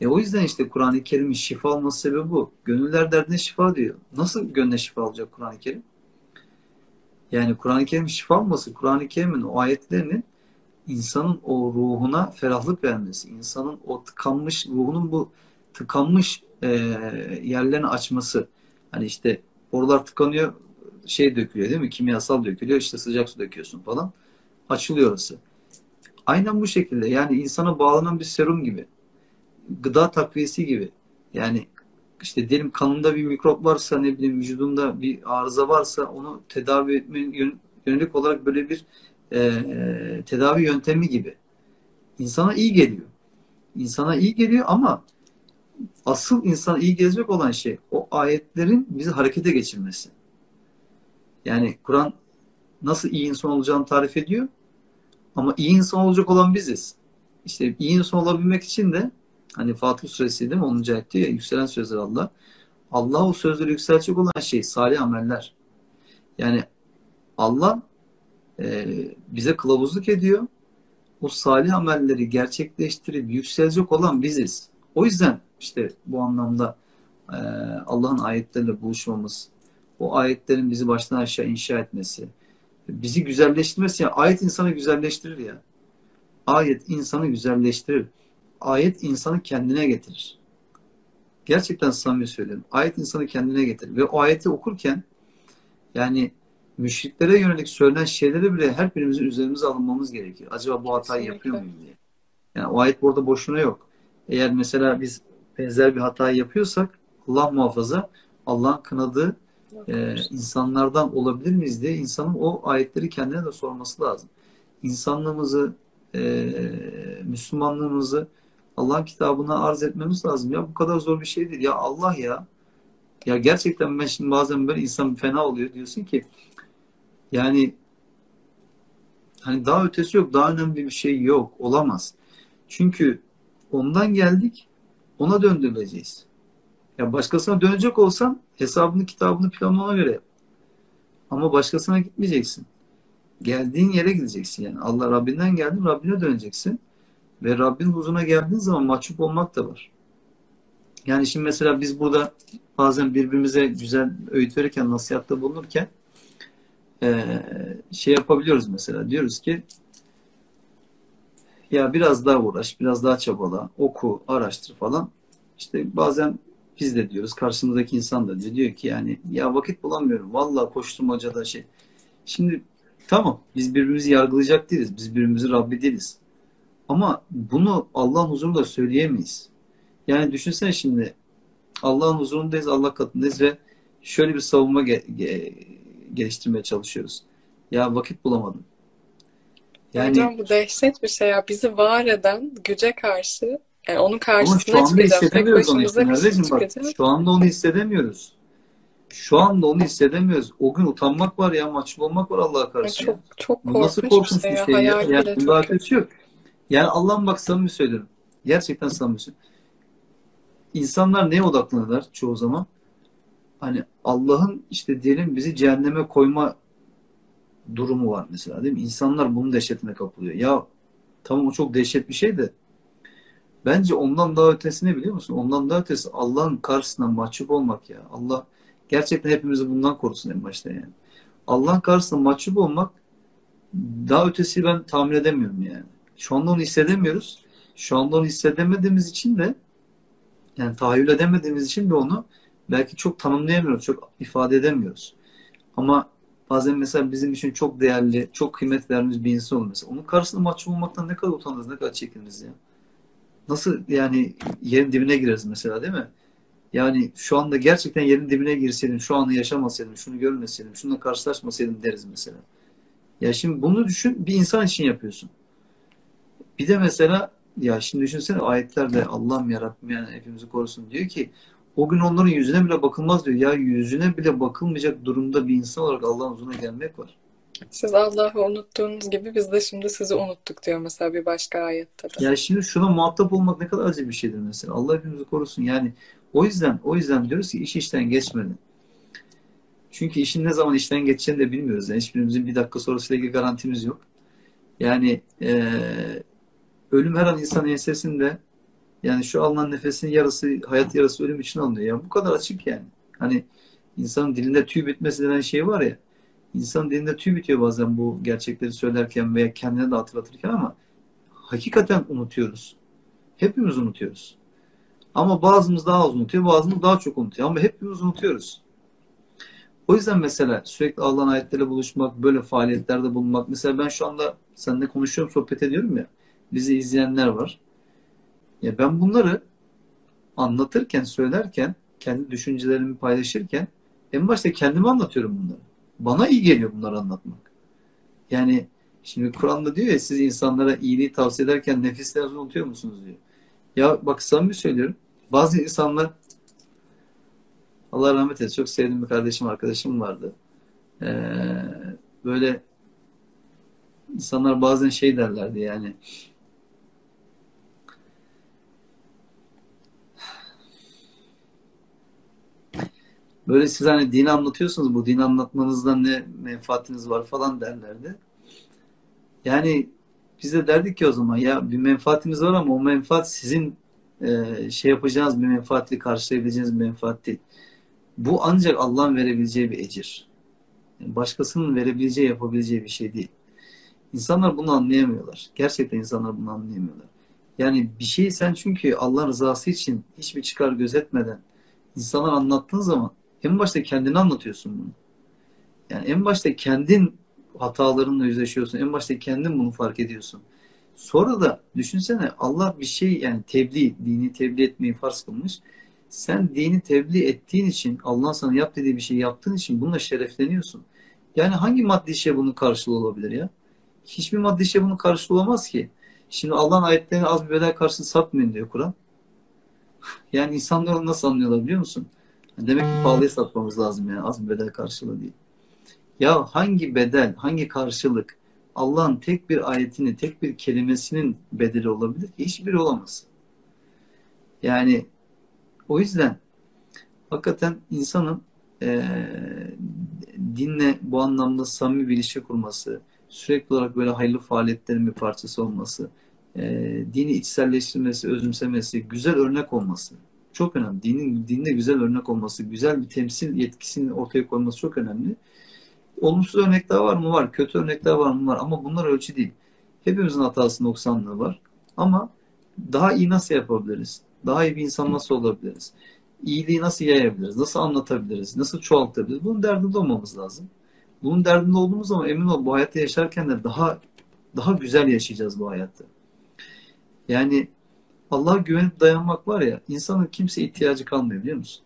E o yüzden işte Kur'an-ı Kerim'in şifa olması sebebi bu. Gönüller derdine şifa diyor. Nasıl gönle şifa olacak Kur'an-ı Kerim? Yani Kur'an-ı Kerim şifa olması, Kur'an-ı Kerim'in o ayetlerinin insanın o ruhuna ferahlık vermesi, insanın o tıkanmış, ruhunun bu tıkanmış e, yerlerini açması. Hani işte oralar tıkanıyor, şey dökülüyor değil mi? Kimyasal dökülüyor, işte sıcak su döküyorsun falan. Açılıyor orası. Aynen bu şekilde. Yani insana bağlanan bir serum gibi. Gıda takviyesi gibi. Yani işte diyelim kanımda bir mikrop varsa ne bileyim vücudumda bir arıza varsa onu tedavi etme yönelik olarak böyle bir e, tedavi yöntemi gibi. İnsana iyi geliyor. İnsana iyi geliyor ama asıl insana iyi gelecek olan şey o ayetlerin bizi harekete geçirmesi. Yani Kur'an nasıl iyi insan olacağını tarif ediyor. Ama iyi insan olacak olan biziz. İşte iyi insan olabilmek için de hani Fatih Suresi değil mi? 10. ayette ya yükselen sözler Allah. Allah o sözleri yükseltecek olan şey salih ameller. Yani Allah e, bize kılavuzluk ediyor. O salih amelleri gerçekleştirip yükselecek olan biziz. O yüzden işte bu anlamda e, Allah'ın ayetleriyle buluşmamız, o ayetlerin bizi baştan aşağı inşa etmesi, bizi güzelleştirmesi. Yani ayet insanı güzelleştirir ya. Ayet insanı güzelleştirir. Ayet insanı kendine getirir. Gerçekten samimi söylüyorum. Ayet insanı kendine getirir. Ve o ayeti okurken yani müşriklere yönelik söylenen şeyleri bile her birimizin üzerimize alınmamız gerekiyor. Acaba bu hatayı Kesinlikle. yapıyor muyum diye. Yani o ayet burada boşuna yok. Eğer mesela biz benzer bir hatayı yapıyorsak Allah muhafaza Allah'ın kınadığı e, insanlardan olabilir miyiz diye insanın o ayetleri kendine de sorması lazım. İnsanlığımızı, e, Müslümanlığımızı Allah'ın kitabına arz etmemiz lazım. Ya bu kadar zor bir şey değil. Ya Allah ya. Ya gerçekten ben şimdi bazen böyle insan fena oluyor. Diyorsun ki yani hani daha ötesi yok. Daha önemli bir şey yok. Olamaz. Çünkü ondan geldik. Ona döndürüleceğiz. Ya başkasına dönecek olsan hesabını, kitabını, planını ona göre yap. Ama başkasına gitmeyeceksin. Geldiğin yere gideceksin yani. Allah Rabbinden geldin, Rabbine döneceksin. Ve Rabbin huzuruna geldiğin zaman mahcup olmak da var. Yani şimdi mesela biz burada bazen birbirimize güzel öğüt verirken, nasihatta bulunurken şey yapabiliyoruz mesela. Diyoruz ki ya biraz daha uğraş, biraz daha çabala, oku, araştır falan. İşte bazen biz de diyoruz, karşımızdaki insan da diyor, diyor ki yani ya vakit bulamıyorum. Vallahi koşturmacada şey. Şimdi tamam biz birbirimizi yargılayacak değiliz. Biz birbirimizi Rabbi değiliz. Ama bunu Allah'ın huzurunda söyleyemeyiz. Yani düşünsene şimdi Allah'ın huzurundayız, Allah katındayız ve şöyle bir savunma ge- ge- geliştirmeye çalışıyoruz. Ya vakit bulamadım. Yani, Hocam bu dehşet bir şey ya. Bizi var eden güce karşı yani onun karşısına Ama şu anda çıkacağız. Hissedemiyoruz onu işte. bak. Şu anda onu hissedemiyoruz. Şu anda onu hissedemiyoruz. O gün utanmak var ya, mahcup olmak var Allah'a karşı. çok çok nasıl korkunç bir şey ya. şey ya? Hayal Yani bile çok yok. Yani Allah'ın bak samimi söylüyorum. Gerçekten samimi söylüyorum. İnsanlar neye odaklanırlar çoğu zaman? Hani Allah'ın işte diyelim bizi cehenneme koyma durumu var mesela değil mi? İnsanlar bunun dehşetine kapılıyor. Ya tamam o çok dehşet bir şey de bence ondan daha ötesi ne biliyor musun? Ondan daha ötesi Allah'ın karşısına mahcup olmak ya. Allah gerçekten hepimizi bundan korusun en başta yani. Allah'ın karşısına mahcup olmak daha ötesi ben tahmin edemiyorum yani. Şu anda onu hissedemiyoruz. Şu anda onu hissedemediğimiz için de yani tahayyül edemediğimiz için de onu belki çok tanımlayamıyoruz, çok ifade edemiyoruz. Ama bazen mesela bizim için çok değerli, çok kıymet verdiğimiz bir insan olur mesela. Onun karşısında mahcup olmaktan ne kadar utanırız, ne kadar çekiniriz ya. Nasıl yani yerin dibine gireriz mesela değil mi? Yani şu anda gerçekten yerin dibine girseydim, şu anı yaşamasaydım, şunu görmeseydim, şununla karşılaşmasaydım deriz mesela. Ya şimdi bunu düşün, bir insan için yapıyorsun. Bir de mesela ya şimdi düşünsene ayetlerde Allah'ım yarabbim yani hepimizi korusun diyor ki o gün onların yüzüne bile bakılmaz diyor. Ya yüzüne bile bakılmayacak durumda bir insan olarak Allah'ın huzuruna gelmek var. Siz Allah'ı unuttuğunuz gibi biz de şimdi sizi unuttuk diyor mesela bir başka ayette de. Ya şimdi şuna muhatap olmak ne kadar acı bir şeydir mesela. Allah hepimizi korusun. Yani o yüzden o yüzden diyoruz ki iş işten geçmedi. Çünkü işin ne zaman işten geçeceğini de bilmiyoruz. Yani hiçbirimizin bir dakika sonrasıyla ilgili garantimiz yok. Yani e, ölüm her an insan ensesinde yani şu alınan nefesin yarısı, hayat yarısı ölüm için alınıyor. Yani bu kadar açık yani. Hani insanın dilinde tüy bitmesi denen şey var ya. İnsanın dilinde tüy bitiyor bazen bu gerçekleri söylerken veya kendine de hatırlatırken ama hakikaten unutuyoruz. Hepimiz unutuyoruz. Ama bazımız daha az unutuyor, bazımız daha çok unutuyor. Ama hepimiz unutuyoruz. O yüzden mesela sürekli Allah'ın ayetlerle buluşmak, böyle faaliyetlerde bulunmak. Mesela ben şu anda seninle konuşuyorum, sohbet ediyorum ya. Bizi izleyenler var. Ya ben bunları anlatırken, söylerken, kendi düşüncelerimi paylaşırken en başta kendime anlatıyorum bunları. Bana iyi geliyor bunları anlatmak. Yani şimdi Kur'an'da diyor ya siz insanlara iyiliği tavsiye ederken nefislerinizi unutuyor musunuz diyor. Ya bak samimi söylüyorum. Bazı insanlar Allah rahmet eylesin. Çok sevdiğim bir kardeşim, arkadaşım vardı. Ee, böyle insanlar bazen şey derlerdi yani böyle siz hani dini anlatıyorsunuz bu dini anlatmanızdan ne menfaatiniz var falan derlerdi. Yani biz de derdik ki o zaman ya bir menfaatimiz var ama o menfaat sizin e, şey yapacağınız bir menfaatli karşılayabileceğiniz bir menfaat değil. Bu ancak Allah'ın verebileceği bir ecir. Yani başkasının verebileceği, yapabileceği bir şey değil. İnsanlar bunu anlayamıyorlar. Gerçekten insanlar bunu anlayamıyorlar. Yani bir şeyi sen çünkü Allah rızası için hiçbir çıkar gözetmeden insanlar anlattığın zaman en başta kendini anlatıyorsun bunu. Yani en başta kendin hatalarınla yüzleşiyorsun. En başta kendin bunu fark ediyorsun. Sonra da düşünsene Allah bir şey yani tebliğ, dini tebliğ etmeyi farz kılmış. Sen dini tebliğ ettiğin için, Allah'ın sana yap dediği bir şey yaptığın için bununla şerefleniyorsun. Yani hangi maddi şey bunun karşılığı olabilir ya? Hiçbir maddi şey bunun karşılığı olamaz ki. Şimdi Allah'ın ayetlerini az bir bedel karşılığı satmayın diyor Kur'an. Yani insanlar nasıl anlıyorlar biliyor musun? Demek ki pahalıya satmamız lazım yani az bedel karşılığı değil. Ya hangi bedel, hangi karşılık Allah'ın tek bir ayetini, tek bir kelimesinin bedeli olabilir ki? Hiçbiri olamaz. Yani o yüzden hakikaten insanın e, dinle bu anlamda samimi bir ilişki kurması, sürekli olarak böyle hayırlı faaliyetlerin bir parçası olması, e, dini içselleştirmesi, özümsemesi, güzel örnek olması çok önemli. Dinin dinde güzel örnek olması, güzel bir temsil yetkisini ortaya koyması çok önemli. Olumsuz örnekler var mı? Var. Kötü örnekler var mı? Var. Ama bunlar ölçü değil. Hepimizin hatası noksanlığı var. Ama daha iyi nasıl yapabiliriz? Daha iyi bir insan nasıl olabiliriz? İyiliği nasıl yayabiliriz? Nasıl anlatabiliriz? Nasıl çoğaltabiliriz? Bunun derdinde olmamız lazım. Bunun derdinde olduğumuz zaman emin ol bu hayatta yaşarken de daha daha güzel yaşayacağız bu hayatta. Yani Allah'a güvenip dayanmak var ya insanın kimse ihtiyacı kalmıyor biliyor musun?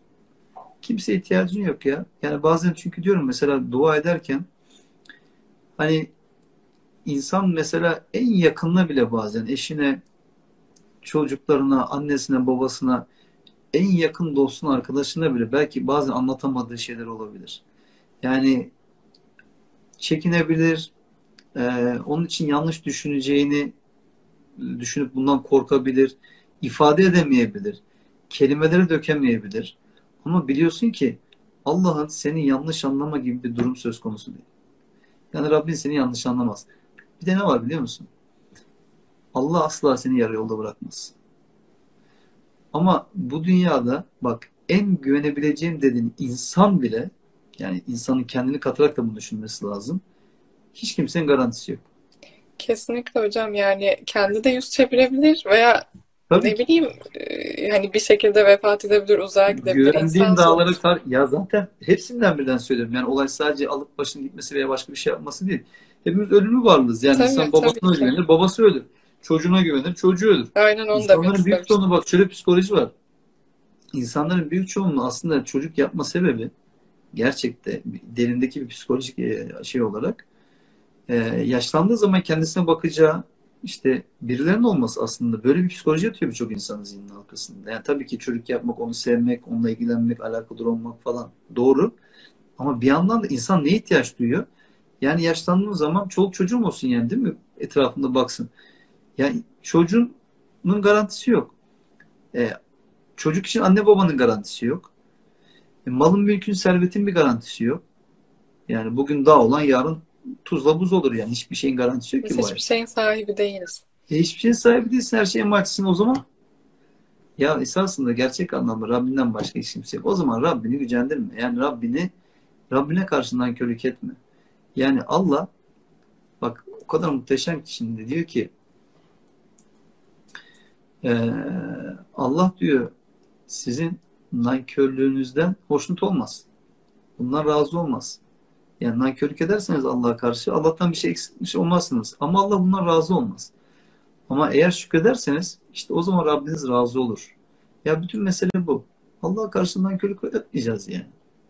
Kimse ihtiyacın yok ya. Yani bazen çünkü diyorum mesela dua ederken hani insan mesela en yakınına bile bazen eşine, çocuklarına, annesine, babasına en yakın dostuna, arkadaşına bile belki bazen anlatamadığı şeyler olabilir. Yani çekinebilir, e, onun için yanlış düşüneceğini düşünüp bundan korkabilir, ifade edemeyebilir, kelimeleri dökemeyebilir. Ama biliyorsun ki Allah'ın seni yanlış anlama gibi bir durum söz konusu değil. Yani Rabbin seni yanlış anlamaz. Bir de ne var biliyor musun? Allah asla seni yarı yolda bırakmaz. Ama bu dünyada bak en güvenebileceğim dediğin insan bile yani insanın kendini katarak da bunu düşünmesi lazım. Hiç kimsenin garantisi yok. Kesinlikle hocam yani kendi de yüz çevirebilir veya Tabii ne ki. bileyim hani bir şekilde vefat edebilir, uzağa gidebilir. Güvendiğin İnsan dağlara tar ya zaten hepsinden birden söylüyorum. Yani olay sadece alıp başını gitmesi veya başka bir şey yapması değil. Hepimiz ölümlü varlığız. Yani Tabii, insan babasına güvenir, babası ölür. Çocuğuna güvenir, çocuğu ölür. Aynen onu demek İnsanların büyük istemiştim. çoğunluğu bak şöyle psikoloji var. İnsanların büyük çoğunluğu aslında çocuk yapma sebebi gerçekte derindeki bir psikolojik e, şey olarak e, yaşlandığı zaman kendisine bakacağı işte birilerinin olması aslında böyle bir psikoloji yatıyor birçok insanın zihninin arkasında. Yani tabii ki çocuk yapmak, onu sevmek, onunla ilgilenmek, alakadar olmak falan doğru. Ama bir yandan da insan neye ihtiyaç duyuyor? Yani yaşlandığın zaman çoluk çocuğum olsun yani değil mi? Etrafında baksın. Yani çocuğunun garantisi yok. E, çocuk için anne babanın garantisi yok. E, malın, mülkün, servetin bir garantisi yok. Yani bugün dağ olan yarın tuzla buz olur yani. Hiçbir şeyin garantisi yok Biz ki hiçbir şeyin sahibi değiliz. E, hiçbir şeyin sahibi değilsin. Her şeyin emaçsın o zaman. Ya esasında gerçek anlamda Rabbinden başka hiç kimse yok. O zaman Rabbini gücendirme. Yani Rabbini Rabbine karşından körük etme. Yani Allah bak o kadar muhteşem ki şimdi diyor ki eee, Allah diyor sizin nankörlüğünüzden hoşnut olmaz. Bundan razı olmaz. Yani nankörlük ederseniz Allah'a karşı Allah'tan bir şey eksiltmiş olmazsınız. Ama Allah bundan razı olmaz. Ama eğer şükrederseniz işte o zaman Rabbiniz razı olur. Ya bütün mesele bu. Allah'a karşı nankörlük etmeyeceğiz yani.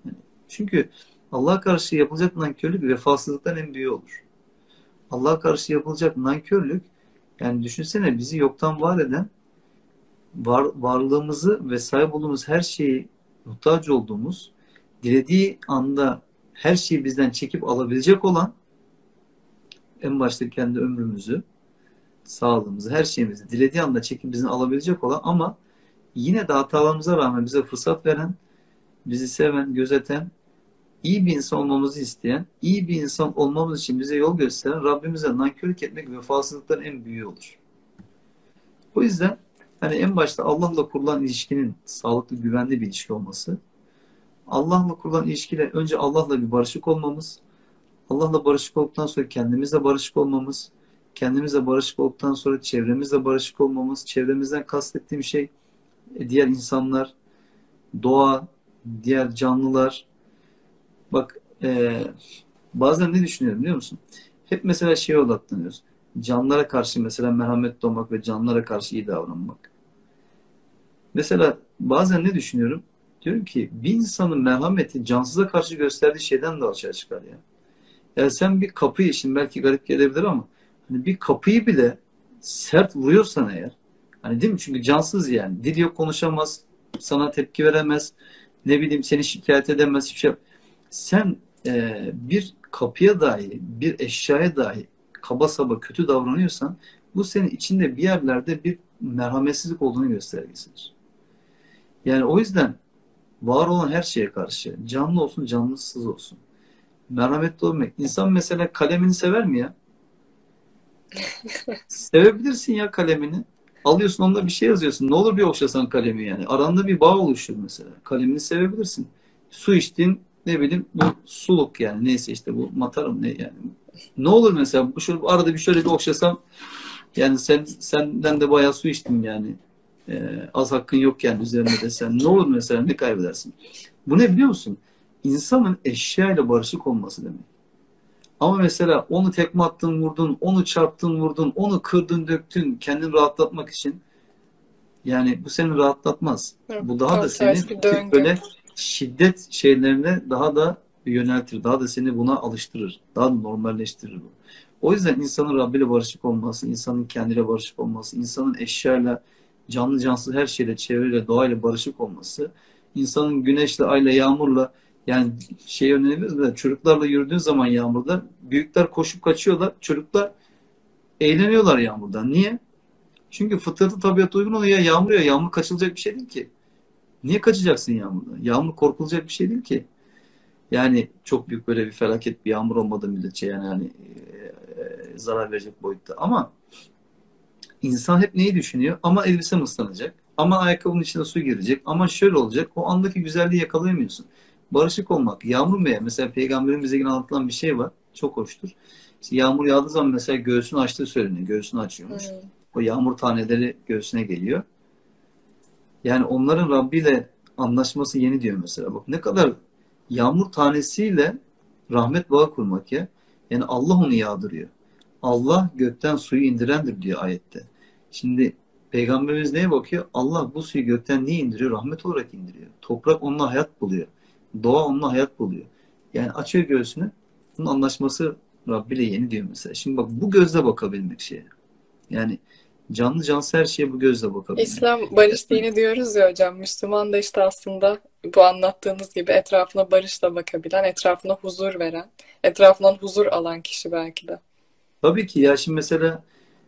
Yani Çünkü Allah'a karşı yapılacak nankörlük vefasızlıktan en büyüğü olur. Allah'a karşı yapılacak nankörlük yani düşünsene bizi yoktan var eden var, varlığımızı ve sahip olduğumuz her şeyi muhtaç olduğumuz dilediği anda her şeyi bizden çekip alabilecek olan en başta kendi ömrümüzü sağlığımızı, her şeyimizi dilediği anda çekip bizden alabilecek olan ama yine de hatalarımıza rağmen bize fırsat veren, bizi seven, gözeten, iyi bir insan olmamızı isteyen, iyi bir insan olmamız için bize yol gösteren Rabbimize nankörlük etmek vefasızlıkların en büyüğü olur. O yüzden hani en başta Allah'la kurulan ilişkinin sağlıklı, güvenli bir ilişki olması, Allah'la kurulan ilişkiyle önce Allah'la bir barışık olmamız, Allah'la barışık olduktan sonra kendimizle barışık olmamız, kendimizle barışık olduktan sonra çevremizle barışık olmamız, çevremizden kastettiğim şey e, diğer insanlar, doğa, diğer canlılar. Bak e, bazen ne düşünüyorum biliyor musun? Hep mesela şeye odaklanıyoruz. Canlılara karşı mesela merhametli olmak ve canlılara karşı iyi davranmak. Mesela bazen ne düşünüyorum? Diyorum ki bir insanın merhameti cansıza karşı gösterdiği şeyden de açığa çıkar ya. Yani sen bir kapıyı, şimdi belki garip gelebilir ama hani bir kapıyı bile sert vuruyorsan eğer, hani değil mi? Çünkü cansız yani. Dil yok konuşamaz, sana tepki veremez, ne bileyim seni şikayet edemez, hiçbir şey. Sen e, bir kapıya dahi, bir eşyaya dahi kaba saba kötü davranıyorsan bu senin içinde bir yerlerde bir merhametsizlik olduğunu göstergesidir. Yani o yüzden var olan her şeye karşı, canlı olsun canlısız olsun, merhametli olmak. İnsan mesela kalemini sever mi ya? Sevebilirsin ya kalemini. Alıyorsun onunla bir şey yazıyorsun. Ne olur bir okşasan kalemi yani. Aranda bir bağ oluşur mesela. Kalemini sevebilirsin. Su içtin ne bileyim bu suluk yani neyse işte bu matarım ne yani. Ne olur mesela bu şöyle arada bir şöyle bir okşasam yani sen senden de bayağı su içtim yani. Ee, az hakkın yok yani üzerine desen. Ne olur mesela ne kaybedersin? Bu ne biliyor musun? İnsanın eşyayla barışık olması demek. Ama mesela onu tekme attın vurdun, onu çarptın vurdun, onu kırdın döktün kendini rahatlatmak için yani bu seni rahatlatmaz. Evet, Bu daha da seni böyle şiddet şeylerine daha da yöneltir. Daha da seni buna alıştırır. Daha da normalleştirir bu. O yüzden insanın Rabbi ile barışık olması, insanın kendiyle barışık olması, insanın eşyayla, canlı cansız her şeyle, çevreyle, doğayla barışık olması, insanın güneşle, ayla, yağmurla yani şey önemli mi? Çocuklarla yürüdüğün zaman yağmurda büyükler koşup kaçıyorlar. Çocuklar eğleniyorlar yağmurdan. Niye? Çünkü fıtratı tabiata uygun oluyor. Ya yağmur ya yağmur kaçılacak bir şey değil ki. Niye kaçacaksın yağmurdan? Yağmur korkulacak bir şey değil ki. Yani çok büyük böyle bir felaket bir yağmur olmadığı müddetçe yani hani e, zarar verecek boyutta. Ama insan hep neyi düşünüyor? Ama elbisem ıslanacak. Ama ayakkabının içine su girecek. Ama şöyle olacak. O andaki güzelliği yakalayamıyorsun. Barışık olmak. Yağmur mu ya? Mesela peygamberimize yine anlatılan bir şey var. Çok hoştur. İşte yağmur yağdığı zaman mesela göğsünü açtığı söyleniyor. Göğsünü açıyormuş. Hmm. O yağmur taneleri göğsüne geliyor. Yani onların Rabbi ile anlaşması yeni diyor mesela. Bak ne kadar yağmur tanesiyle rahmet bağı kurmak ya. Yani Allah onu yağdırıyor. Allah gökten suyu indirendir diyor ayette. Şimdi Peygamberimiz neye bakıyor? Allah bu suyu gökten niye indiriyor? Rahmet olarak indiriyor. Toprak onunla hayat buluyor. Doğa onunla hayat buluyor. Yani açıyor göğsünü. Bunun anlaşması Rabbi ile yeni diyor mesela. Şimdi bak bu gözle bakabilmek şeye. Yani canlı cansız her şeye bu gözle bakabilmek. İslam barış dini diyoruz ya hocam. Müslüman da işte aslında bu anlattığınız gibi etrafına barışla bakabilen, etrafına huzur veren, etrafından huzur alan kişi belki de. Tabii ki ya şimdi mesela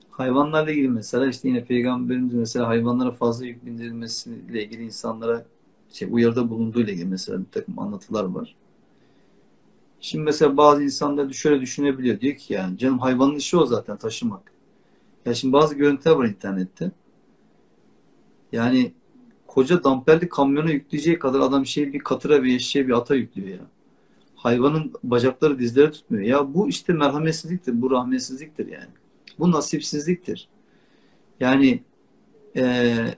hayvanlarla ilgili mesela işte yine peygamberimiz mesela hayvanlara fazla yük bindirilmesiyle ilgili insanlara şey uyarıda bulunduğu ilgili mesela bir takım anlatılar var. Şimdi mesela bazı insanlar şöyle düşünebiliyor. Diyor ki yani canım hayvanın işi o zaten taşımak. Ya şimdi bazı görüntüler var internette. Yani koca damperli kamyona yükleyeceği kadar adam şey bir katıra bir eşeğe bir ata yüklüyor ya. Hayvanın bacakları dizleri tutmuyor. Ya bu işte merhametsizliktir. Bu rahmetsizliktir yani. Bu nasipsizliktir. Yani eee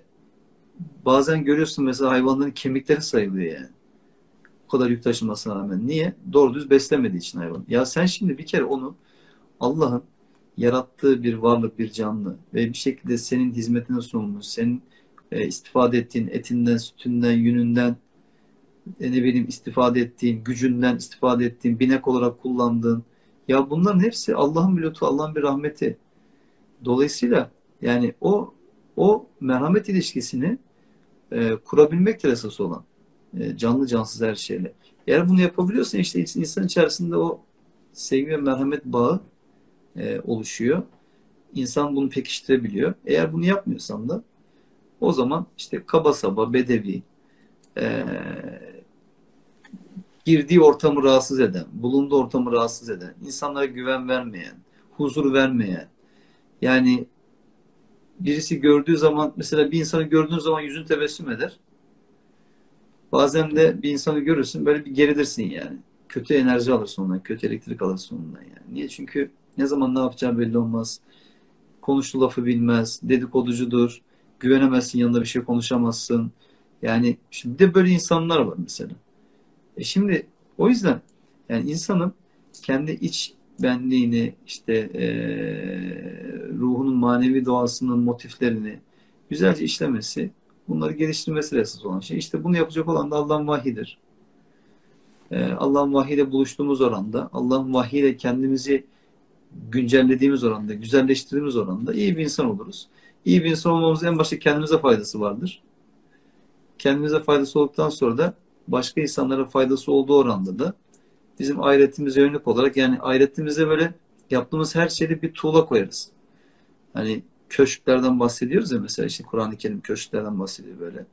bazen görüyorsun mesela hayvanların kemikleri sayılıyor yani. O kadar yük taşımasına rağmen. Niye? Doğru düz beslemediği için hayvan. Ya sen şimdi bir kere onu Allah'ın yarattığı bir varlık, bir canlı ve bir şekilde senin hizmetine sunulmuş, senin e, istifade ettiğin etinden, sütünden, yününden, ne bileyim istifade ettiğin, gücünden istifade ettiğin, binek olarak kullandığın. Ya bunların hepsi Allah'ın bir lütfu, Allah'ın bir rahmeti. Dolayısıyla yani o o merhamet ilişkisini e, kurabilmektir esas olan. E, canlı cansız her şeyle. Eğer bunu yapabiliyorsan işte insan içerisinde o sevgi ve merhamet bağı e, oluşuyor. İnsan bunu pekiştirebiliyor. Eğer bunu yapmıyorsan da o zaman işte kaba saba, bedevi, e, girdiği ortamı rahatsız eden, bulunduğu ortamı rahatsız eden, insanlara güven vermeyen, huzur vermeyen, yani birisi gördüğü zaman mesela bir insanı gördüğün zaman yüzün tebessüm eder. Bazen de bir insanı görürsün böyle bir gerilirsin yani. Kötü enerji alırsın ondan, kötü elektrik alırsın ondan yani. Niye? Çünkü ne zaman ne yapacağı belli olmaz. Konuştu lafı bilmez, dedikoducudur, güvenemezsin yanında bir şey konuşamazsın. Yani şimdi de böyle insanlar var mesela. E şimdi o yüzden yani insanın kendi iç benliğini, işte e, ruhunun manevi doğasının motiflerini güzelce işlemesi, bunları geliştirmesi esas olan şey. İşte bunu yapacak olan da Allah'ın vahidir. E, Allah'ın vahiyle buluştuğumuz oranda, Allah'ın vahiyle kendimizi güncellediğimiz oranda, güzelleştirdiğimiz oranda iyi bir insan oluruz. İyi bir insan olmamızın en başta kendimize faydası vardır. Kendimize faydası olduktan sonra da başka insanlara faydası olduğu oranda da bizim ahiretimize yönelik olarak yani ahiretimize böyle yaptığımız her şeyde bir tuğla koyarız. Hani köşklerden bahsediyoruz ya mesela işte Kur'an-ı Kerim köşklerden bahsediyor böyle.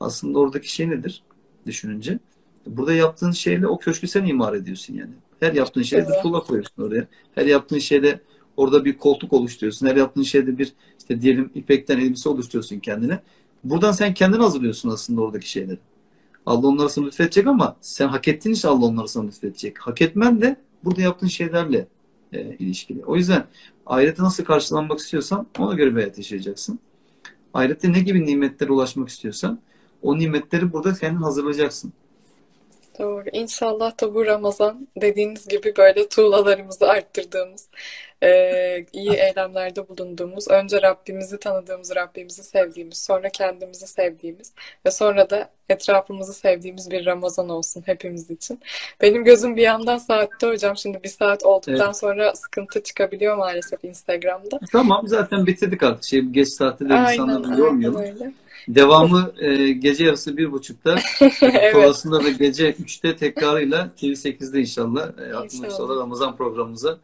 Aslında oradaki şey nedir düşününce? Burada yaptığın şeyle o köşkü sen imar ediyorsun yani. Her yaptığın şeyde bir tuğla koyuyorsun oraya. Her yaptığın şeyde orada bir koltuk oluşturuyorsun. Her yaptığın şeyde bir işte diyelim ipekten elbise oluşturuyorsun kendine. Buradan sen kendin hazırlıyorsun aslında oradaki şeyleri. Allah onları sana lütfedecek ama sen hak ettiğin için Allah onları sana lütfedecek. Hak etmen de burada yaptığın şeylerle e, ilişkili. O yüzden ahirete nasıl karşılanmak istiyorsan ona göre bir hayat yaşayacaksın. Ahirette ne gibi nimetlere ulaşmak istiyorsan o nimetleri burada kendin hazırlayacaksın. Doğru. İnşallah da bu Ramazan dediğiniz gibi böyle tuğlalarımızı arttırdığımız, e, iyi eylemlerde bulunduğumuz, önce Rabbimizi tanıdığımız, Rabbimizi sevdiğimiz, sonra kendimizi sevdiğimiz ve sonra da etrafımızı sevdiğimiz bir Ramazan olsun hepimiz için. Benim gözüm bir yandan saatte hocam. Şimdi bir saat olduktan evet. sonra sıkıntı çıkabiliyor maalesef Instagram'da. Tamam zaten bitirdik artık. Şey, geç saatte de insanları yormayalım. Öyle. Devamı e, gece yarısı bir buçukta. evet. Sonrasında da gece üçte tekrarıyla TV8'de inşallah. E, inşallah. inşallah Ramazan programımıza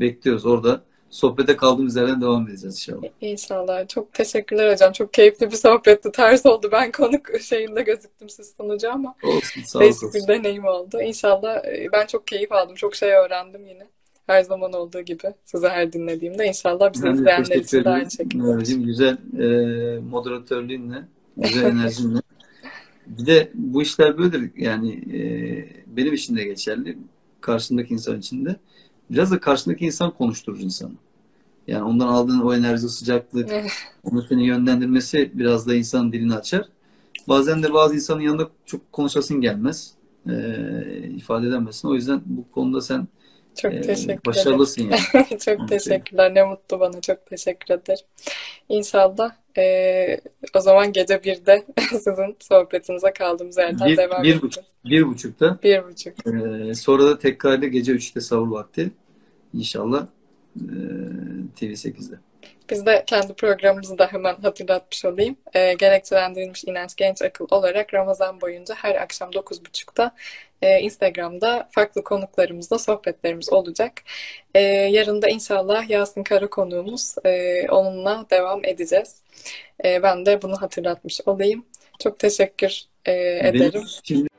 bekliyoruz. Orada sohbete kaldığımız yerden devam edeceğiz inşallah. İnşallah. Çok teşekkürler hocam. Çok keyifli bir sohbetti. Ters oldu. Ben konuk şeyinde gözüktüm siz sunucu ama olsun, sağ değişik bir deneyim oldu. İnşallah ben çok keyif aldım. Çok şey öğrendim yine. Her zaman olduğu gibi size her dinlediğimde inşallah bizi izleyenler için de aynı şekilde. Güzel e, moderatörlüğünle, güzel enerjinle. bir de bu işler böyledir. Yani e, benim için de geçerli. Karşımdaki insan için de. Biraz da karşındaki insan konuşturur insanı. Yani ondan aldığın o enerji, sıcaklık, onu seni yönlendirmesi biraz da insanın dilini açar. Bazen de bazı insanın yanında çok konuşasın gelmez. E, ifade edemezsin. O yüzden bu konuda sen Çok e, teşekkür ederim. başarılısın yani. Çok teşekkürler. Ne mutlu bana. Çok teşekkür ederim. İnşallah e, o zaman gece birde sizin sohbetinize kaldığımız yerden Bir, devam bir edeceğiz. buçuk, bir buçukta. Bir buçuk. E, sonra da tekrarlı gece 3'te sahur vakti. İnşallah e, TV8'de. Biz de kendi programımızı da hemen hatırlatmış olayım. Ee, gerekçelendirilmiş inanç genç akıl olarak Ramazan boyunca her akşam 9.30'da e, Instagram'da farklı konuklarımızla sohbetlerimiz olacak. Ee, yarın da inşallah Yasin Kara konuğumuz. Ee, onunla devam edeceğiz. Ee, ben de bunu hatırlatmış olayım. Çok teşekkür e, ederim. şimdi